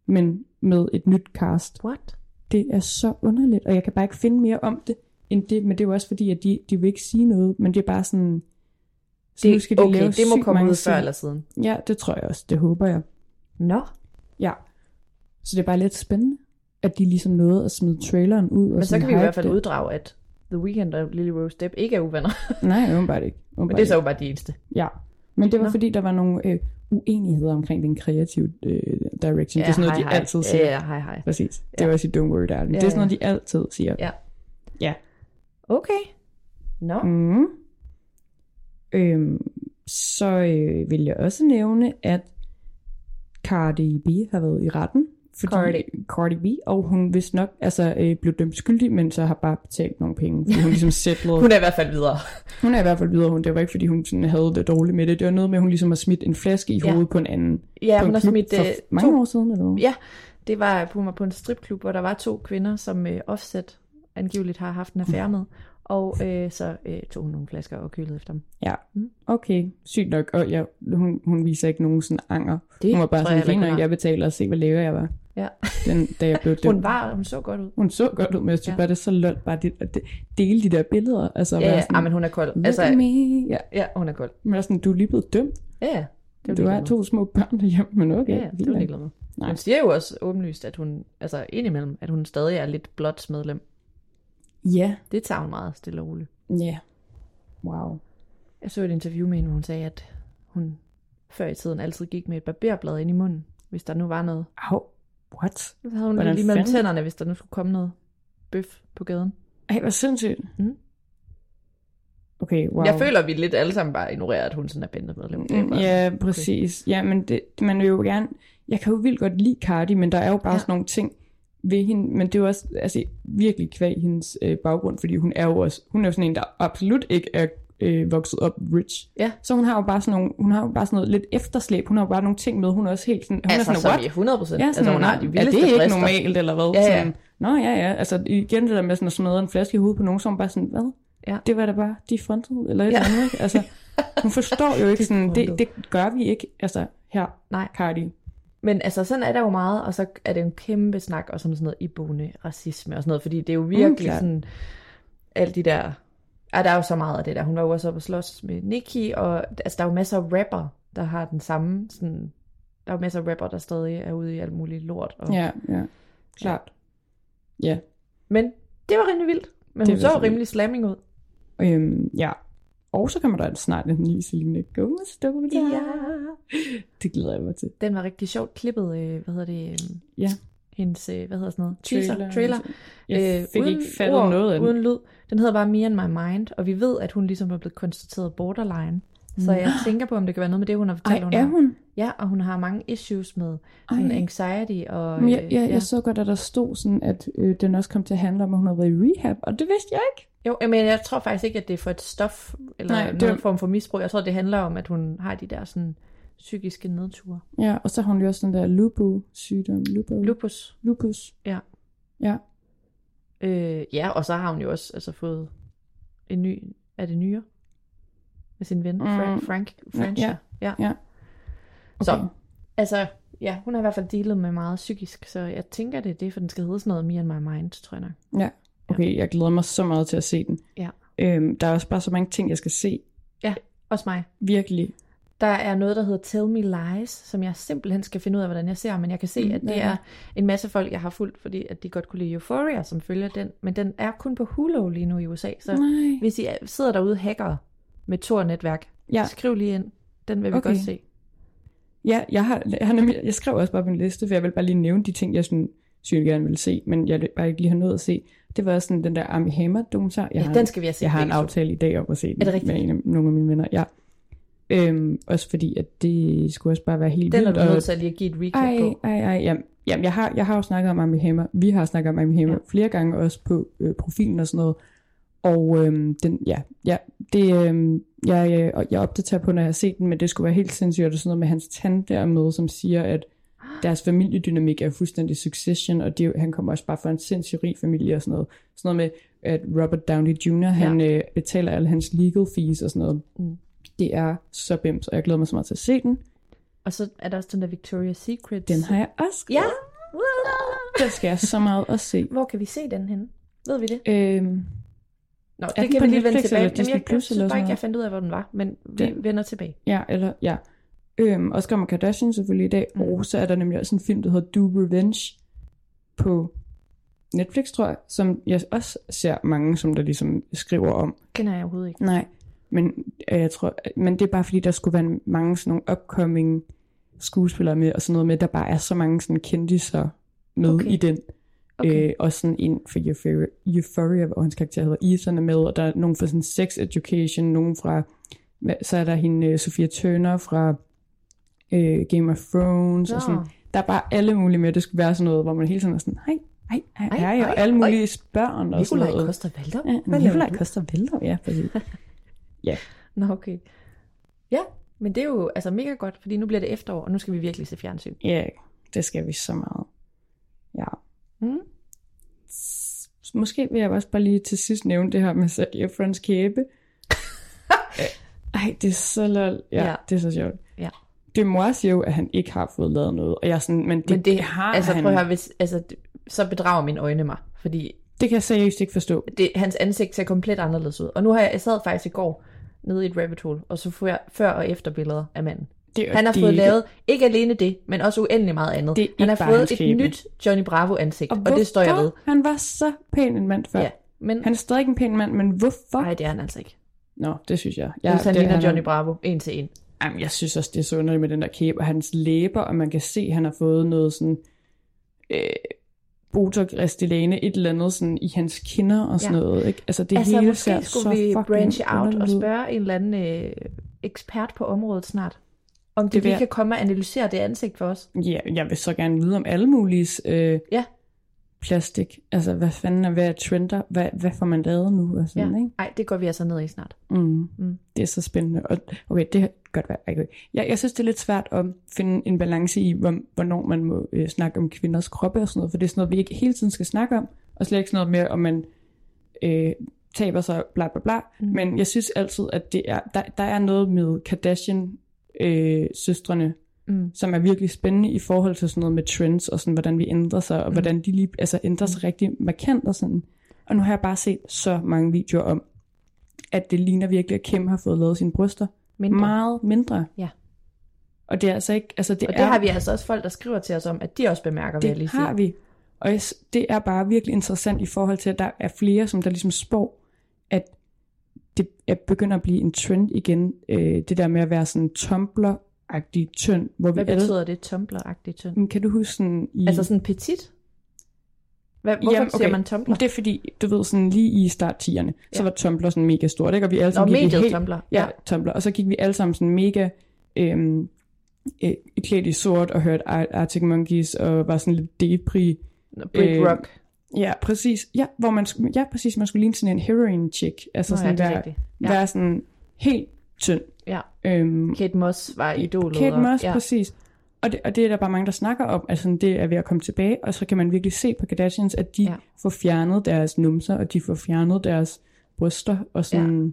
B: men med et nyt cast.
A: What?
B: Det er så underligt, og jeg kan bare ikke finde mere om det, end det, men det er jo også fordi, at de, de vil ikke sige noget, men det er bare sådan, så
A: Det,
B: nu skal de
A: okay,
B: lave
A: det må komme ud før eller siden.
B: Ja, det tror jeg også, det håber jeg.
A: Nå,
B: Ja, så det er bare lidt spændende, at de ligesom nåede at smide traileren ud. Og
A: men så kan vi i hvert fald
B: det.
A: uddrage, at The Weeknd og Lily Rose Depp ikke er uvenner.
B: Nej, åbenbart ikke.
A: Men
B: Åbenbart
A: det er så bare de eneste.
B: Ja, men det var
A: Nå.
B: fordi, der var nogle øh, uenigheder omkring den kreative øh, direction. det er sådan noget,
A: hej,
B: de
A: hej.
B: altid siger.
A: Ja, ja, hej, hej.
B: Præcis. Det
A: Ja.
B: var også i Don't Worry Darling.
A: Ja,
B: det er sådan
A: ja.
B: noget, de altid siger.
A: Ja.
B: Ja.
A: Okay. Nå,
B: Mm. Øhm, så øh, vil jeg også nævne, at Cardi B har været i retten. Fordi
A: Cardi.
B: Cardi B, og hun vist nok altså, øh, blev dømt skyldig, men så har bare betalt nogle penge. Fordi hun ligesom settlede.
A: hun er i hvert fald videre.
B: hun er i hvert fald videre. Hun, det var ikke, fordi hun sådan havde det dårligt med det. Det var noget med, at hun ligesom har smidt en flaske i
A: Ja.
B: hovedet på en anden.
A: Ja,
B: på
A: hun har smidt
B: for
A: øh,
B: mange
A: to
B: år siden, eller hvad?
A: Ja, det var hun var på en stripklub, hvor der var to kvinder, som øh, Offset angiveligt har haft en affære med. Og øh, så øh, tog hun nogle flasker og kølede efter dem.
B: Ja,
A: Mm.
B: okay, sygt nok. Og ja, hun, hun viser ikke nogen sådan anger.
A: Det
B: hun var bare
A: jeg
B: sådan,
A: heller
B: fint nok, jeg betaler og se, hvor lækker jeg var,
A: Ja.
B: den, da jeg blev dømt.
A: Hun var, hun så godt ud.
B: Hun så godt ud, men jeg synes
A: Ja.
B: bare, det er så lol, bare det, at det, dele de der billeder. Altså,
A: Ja, ja,
B: sådan,
A: ah, men hun er kold. Altså,
B: me. Ja,
A: ja, hun er kold.
B: men er sådan, du er lige blevet dømt.
A: Ja. Det
B: Du har to små børn derhjemme, men okay.
A: Ja, ja, det
B: fint
A: var med.
B: Nej.
A: Hun siger jo også åbenlyst, at hun, altså indimellem, at hun stadig er lidt blot medlem.
B: Ja,
A: Det tager hun meget stille og roligt.
B: ja. Wow.
A: Jeg så et interview med hende, hvor hun sagde, at hun før i tiden altid gik med et barberblad ind i munden, hvis der nu var noget.
B: Au, what?
A: Så havde hun
B: Hvordan
A: lige mellem
B: fanden?
A: tænderne, hvis der nu skulle komme noget bøf på gaden.
B: Ej, hvor sindssygt.
A: Mm.
B: Okay, wow.
A: Jeg føler, vi lidt alle sammen bare ignorerer, at hun sådan er bandemedlem.
B: Mm, Ja, præcis. Ja, men det, man vil jo gerne... Jeg kan jo vildt godt lide Cardi, men der er jo bare
A: ja.
B: sådan nogle ting ved hende, men det er jo også altså, virkelig kvæg hendes øh, baggrund, fordi hun er jo også, hun er jo sådan en, der absolut ikke er øh, vokset op rich.
A: Ja.
B: Så hun har jo bare sådan nogle, hun har jo bare sådan noget lidt efterslæb, hun har jo bare nogle ting med, hun er også helt sådan, hun
A: altså,
B: er sådan, what?
A: i 100 procent.
B: Ja,
A: altså,
B: sådan,
A: hun har de
B: er
A: vildeste
B: det ikke
A: brister.
B: normalt, eller hvad?
A: Ja, ja.
B: Sådan, Nå ja, ja, altså igen det der med sådan at smadre en flaske i hovedet på nogen, så er hun bare sådan, hvad?
A: Ja.
B: Det var da bare defrontet, eller et
A: Ja.
B: eller andet, ikke? Altså, hun forstår jo ikke sådan, det, det gør vi ikke, altså her,
A: Nej.
B: Cardi.
A: Men altså, sådan er der jo meget, og så er det en kæmpe snak også om sådan noget iboende racisme og sådan noget, fordi det er jo virkelig
B: klart.
A: sådan, alle de der, ja, der er jo så meget af det der. Hun var jo også oppe og slås med Nicki, og altså, der er jo masser af rapper, der har den samme, sådan, der er jo masser af rapper, der stadig er ude i alt muligt lort. Og,
B: Ja, ja, klart. Ja,
A: Men det var rimelig vildt. Men
B: Det
A: hun så rimelig slamming ud.
B: øhm, ja. Og så kommer der snart en ny Selena Gomez dokumentar. Det glæder jeg mig til.
A: Den var rigtig sjovt klippet, øh, hvad hedder det, øh,
B: Ja.
A: Hendes, øh, hvad hedder sådan noget, teaser,
B: Trailer.
A: trailer.
B: Jeg fik ikke fattet
A: ord,
B: noget af den.
A: Uden lyd. Den hedder bare Me and My Mind, og vi ved, at hun ligesom er blevet konstateret borderline. Så jeg tænker på, om det kan være noget med det, hun har fortalt,
B: Ej,
A: hun
B: er
A: har.
B: hun?
A: Ja, og hun har mange issues med sådan anxiety og...
B: Men jeg,
A: øh,
B: jeg, jeg så godt, at der stod sådan, at øh, den også kom til at handle om, at hun havde været i rehab, og det vidste jeg ikke.
A: Jo, men jeg tror faktisk ikke, at det er for et stof, eller
B: Nej,
A: Nej,
B: det
A: form for misbrug. Jeg tror, det handler om, at hun har de der sådan psykiske nedture.
B: Ja, og så har hun jo også den der lupo-sygdom. Lupo.
A: Lupus.
B: Lupus.
A: Ja.
B: Ja.
A: Øh, ja, og så har hun jo også altså, fået en ny... Er det nyere? Med sin ven,
B: Mm.
A: Frank, Frank Francia.
B: Ja.
A: ja.
B: Ja.
A: Så, altså, ja, hun har i hvert fald dealet med meget psykisk, så jeg tænker, det er det, for den skal hedde sådan noget Me and My Mind, tror jeg nok.
B: Ja. Okay, jeg glæder mig så meget til at se den.
A: Ja.
B: Øhm, der er også bare så mange ting, jeg skal se.
A: Ja, også mig.
B: Virkelig.
A: Der er noget, der hedder Tell Me Lies, som jeg simpelthen skal finde ud af, hvordan jeg ser, men jeg kan se,
B: Mm,
A: at det
B: er
A: en masse folk, jeg har fulgt, fordi at de godt kunne lide Euphoria, som følger den, men den er kun på Hulu lige nu i USA, så
B: Nej.
A: hvis I er- sidder derude hacker med Tor-netværk,
B: Ja.
A: skriv lige ind. Den vil vi
B: Okay.
A: godt se.
B: Ja, jeg, har, jeg, har nemlig, jeg skrev også bare på en liste, for jeg vil bare lige nævne de ting, jeg sådan, synes, jeg gerne ville se, men jeg vil bare ikke lige have nået at se. Det var sådan den der Armie Hammer dokumentar. Jeg
A: Ja,
B: har,
A: den skal vi have set
B: Jeg har en aftale i dag om at se den
A: Er det rigtigt?
B: med en af, nogle af mine venner. Ja. Øhm, også fordi, at det skulle også bare være helt
A: Den er
B: vildt.
A: du
B: og-
A: nødt til at lige at give et recap
B: Ej,
A: på.
B: ej, ej. Jamen, jamen jeg, har, jeg har jo snakket om Armie Hammer. Vi har snakket om Armie Hammer
A: Ja.
B: flere gange også på øh, profilen og sådan noget. Og øhm, den, ja, ja, det, øhm, jeg, øh, og jeg opdaterer på, når jeg har set den, men det skulle være helt sindssygt, og er sådan noget med hans tante der med, som siger, at deres familiedynamik er fuldstændig succession, og det, er han kommer også bare fra en sindssygt rig familie og sådan noget. Sådan noget med, at Robert Downey Jr., ja. han øh, betaler alle hans legal fees og sådan noget.
A: Mm.
B: Det er så bims, og jeg glæder mig så meget til at se den.
A: Og så er der også den der Victoria's Secret.
B: Den har jeg også
A: Ja!
B: Den skal jeg så meget at se.
A: Hvor kan vi se den henne? Ved vi det?
B: Øhm,
A: Nå, det kan vi lige vende tilbage.
B: eller
A: Jamen, jeg, jeg synes bare ikke, jeg fandt ud af, hvor den var, men vi
B: Den-
A: vender tilbage.
B: ja, eller ja. Øhm, og så kommer Kardashian selvfølgelig i dag, mm. og så er der nemlig også en film, der hedder Do Revenge på Netflix, tror jeg, som jeg også ser mange, som der ligesom skriver om.
A: Kender jeg overhovedet ikke.
B: Nej, men øh, jeg tror, men det er bare fordi, der skulle være mange sådan nogle upcoming skuespillere med, og sådan noget med, der bare er så mange sådan kendiser med
A: Okay.
B: i den.
A: Okay.
B: Okay. Øh, og sådan en for Euphoria, Euphoria, hvor hans karakter hedder Ethan er med, og der er nogen fra sådan sex education, nogen fra, så er der hende uh, Sofia Turner fra øh, Game of Thrones,
A: Nå.
B: og sådan, der er bare alle mulige med, det skulle være sådan noget, hvor man hele tiden er sådan, hej, hej, hej,
A: Ej,
B: hej,
A: ej,
B: og alle
A: ej.
B: mulige børn og sådan
A: Nikolaj
B: noget.
A: Koster Valdum?
B: Ja, Nikolaj? Koster Vælder, ja, præcis.
A: Nå, okay. Ja, men det er jo altså mega godt, fordi nu bliver det efterår, og nu skal vi virkelig se fjernsyn.
B: Ja, det skal vi så meget. Ja.
A: Mm.
B: Måske vil jeg også bare lige til sidst nævne det her med Zac Efrons kæbe. Ej, det er så lol. Ja,
A: Ja.
B: ja, det er så sjovt.
A: Ja.
B: Det mor siger jo, at han ikke har fået lavet noget. Og jeg er sådan, men det,
A: Men det,
B: har
A: altså,
B: han.
A: prøv at høre, hvis, altså, så bedrager mine øjne mig, fordi
B: Det kan jeg seriøst ikke forstå.
A: det, hans ansigt ser komplet anderledes ud. Og nu har jeg, jeg sad faktisk i går nede i et rabbit hole, og så får jeg før og efter billeder af manden.
B: Det,
A: Han har
B: det
A: fået lavet ikke alene det, men også uendelig meget andet.
B: Det
A: han har fået et
B: kæbe.
A: nyt Johnny Bravo ansigt, og, og det står jeg ved.
B: Han var så pæn en mand før.
A: Ja, men
B: Han er stadig en pæn mand, men hvorfor?
A: nej, det er han altså ikke.
B: Nå, det synes jeg.
A: Jeg synes, han
B: det,
A: ligner
B: er-
A: Johnny Bravo, en til en.
B: Jamen, jeg synes også, det er så underligt med den der kæbe, og hans læber, og man kan se, at han har fået noget sådan, øh, Botox, et eller andet sådan i hans kinder og sådan
A: Ja.
B: noget, ikke? Altså, det
A: altså,
B: hele
A: måske
B: ser
A: skulle
B: så
A: vi branche out og
B: underligt ud.
A: spørge en eller anden øh, ekspert på området snart, om det,
B: Det jeg-
A: kan komme og analysere det ansigt for os.
B: Ja, jeg vil så gerne vide om alle mulige øh,
A: Ja.
B: Plastik. Altså, hvad fanden er, hvad er trender? Hvad, hvad får man lavet nu? Og sådan,
A: Ja.
B: ikke?
A: Ej, det går vi altså ned i snart.
B: Mm.
A: Mm.
B: Det er så spændende. Og, okay, det kan godt være. Okay. Jeg, jeg synes, det er lidt svært at finde en balance i, hvor, hvornår man må øh, snakke om kvinders kroppe og sådan noget, for det er sådan noget, vi ikke hele tiden skal snakke om, og slet ikke sådan noget med, om man øh, taber sig, bla bla bla. Mm. Men jeg synes altid, at det er, der, der er noget med Kardashian øh, søstrene,
A: Mm.
B: som er virkelig spændende i forhold til sådan noget med trends, og sådan, hvordan vi ændrer sig, og mm. hvordan de lige altså, ændrer sig rigtig markant og sådan. Og nu har jeg bare set så mange videoer om, at det ligner virkelig, at Kim har fået lavet sine bryster
A: Mindre.
B: meget mindre.
A: Ja.
B: Og det er altså ikke, altså det,
A: Og det
B: er,
A: har vi altså også folk, der skriver til os om, at de også bemærker, vil jeg
B: det
A: lige
B: har
A: sige.
B: vi. Og det er bare virkelig interessant i forhold til, at der er flere, som der ligesom spår, at det er begynder at blive en trend igen, øh, det der med at være sådan tumbler-agtig tynd, hvor
A: Hvad
B: vi alle...
A: betyder det, tumbler-agtigt tynd?
B: Kan du huske sådan i...
A: Altså sådan petit? Hvad, hvorfor
B: Jamen,
A: siger man Tumblr?
B: Det er fordi, du ved, sådan lige i start 10'erne, så
A: Ja.
B: var Tumblr sådan mega stort, ikke? Og vi alle
A: Nå,
B: sammen gik i
A: mediet
B: helt-
A: Tumblr.
B: Ja,
A: Ja.
B: Tumblr. Og så gik vi alle sammen sådan mega øhm, øh, klædt i sort og hørte Ar- Arctic Monkeys og var sådan lidt depri.
A: Brit
B: øh,
A: Rock.
B: Ja, præcis. Ja, hvor man, ja, præcis. Man skulle ligne sådan en heroin chick. Altså
A: Nå,
B: sådan
A: ja, det
B: være, ja.
A: Ja.
B: være sådan helt tynd.
A: Ja.
B: Øhm,
A: Kate Moss var idolet.
B: Kate
A: og-
B: Moss,
A: ja.
B: præcis. Og det, og det er der bare mange, der snakker om, altså det er ved at komme tilbage, og så kan man virkelig se på Kardashians, at de
A: Ja.
B: får fjernet deres numser, og de får fjernet deres bryster, og sådan, ja.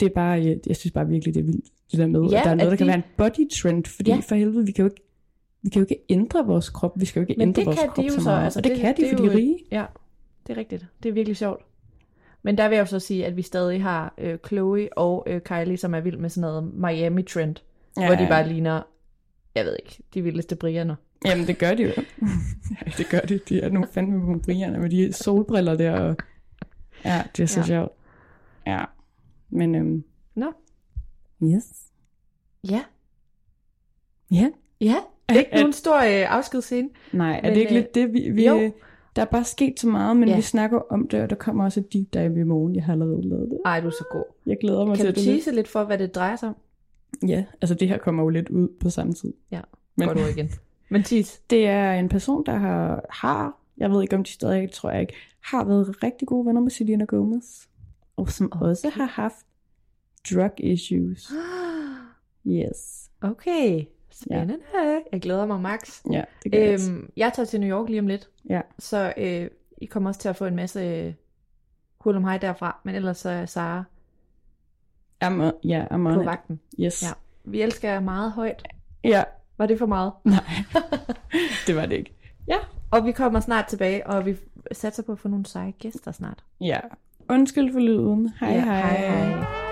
B: det er bare, jeg, jeg synes bare virkelig, det er vildt, det der med,
A: Ja,
B: at der er noget,
A: at
B: der kan
A: de-
B: være en body trend, fordi
A: Ja.
B: for helvede, vi kan jo ikke, vi kan jo ikke ændre vores krop, vi skal jo ikke
A: Men
B: ændre
A: det
B: vores krop
A: de
B: så meget,
A: Altså,
B: og det, kan de,
A: er
B: for de rige.
A: Ja, det er rigtigt. Det er virkelig sjovt. Men der vil jeg jo så sige, at vi stadig har øh, Chloe og øh, Kylie, som er vild med sådan noget Miami-trend, ja, hvor de bare ligner, jeg ved ikke, de vildeste brianer.
B: Jamen, det gør de jo. ja, det gør de. De er nogle fandme på brierne med de solbriller der. Og... Ja, det er så
A: Ja.
B: sjovt. Ja. Men, øhm,
A: Nå,
B: yes.
A: ja.
B: Ja.
A: Ja, det er ikke
B: At-
A: nogen stor øh, afskedsscene.
B: Nej, er
A: Men,
B: det ikke
A: øh,
B: lidt det, vi... vi
A: jo.
B: Der er bare sket så meget, men
A: Ja.
B: vi snakker om det, og der kommer også et deep dive i morgen. Jeg har allerede lavet det.
A: Ej, du er så god.
B: Jeg glæder mig
A: Kan
B: til
A: du
B: det.
A: tease lidt for, hvad det drejer sig om?
B: Ja, altså det her kommer jo lidt ud på samme tid.
A: Ja,
B: Men-
A: godt ord igen. Men tease.
B: Det er en person, der har, har, jeg ved ikke om de stadig, tror jeg ikke, har været rigtig gode venner med Selena Gomez. Og som okay. også har haft drug issues. Yes.
A: Okay, spændende. Ja. Jeg glæder mig, Max.
B: Ja, det gør.
A: Øhm, jeg tager til New York lige om lidt,
B: Ja.
A: så øh, I kommer også til at få en masse øh, hul om hej derfra, men ellers så er Sara
B: I'm on, ja, I'm on
A: på
B: it.
A: vagten.
B: Yes.
A: Ja. Vi elsker jer meget højt.
B: ja.
A: Var det for meget?
B: Nej, det var det ikke.
A: Ja. Og vi kommer snart tilbage, og vi satser på at få nogle seje gæster snart.
B: Ja. Undskyld for lyden. Hej
A: ja,
B: hej.
A: hej, hej.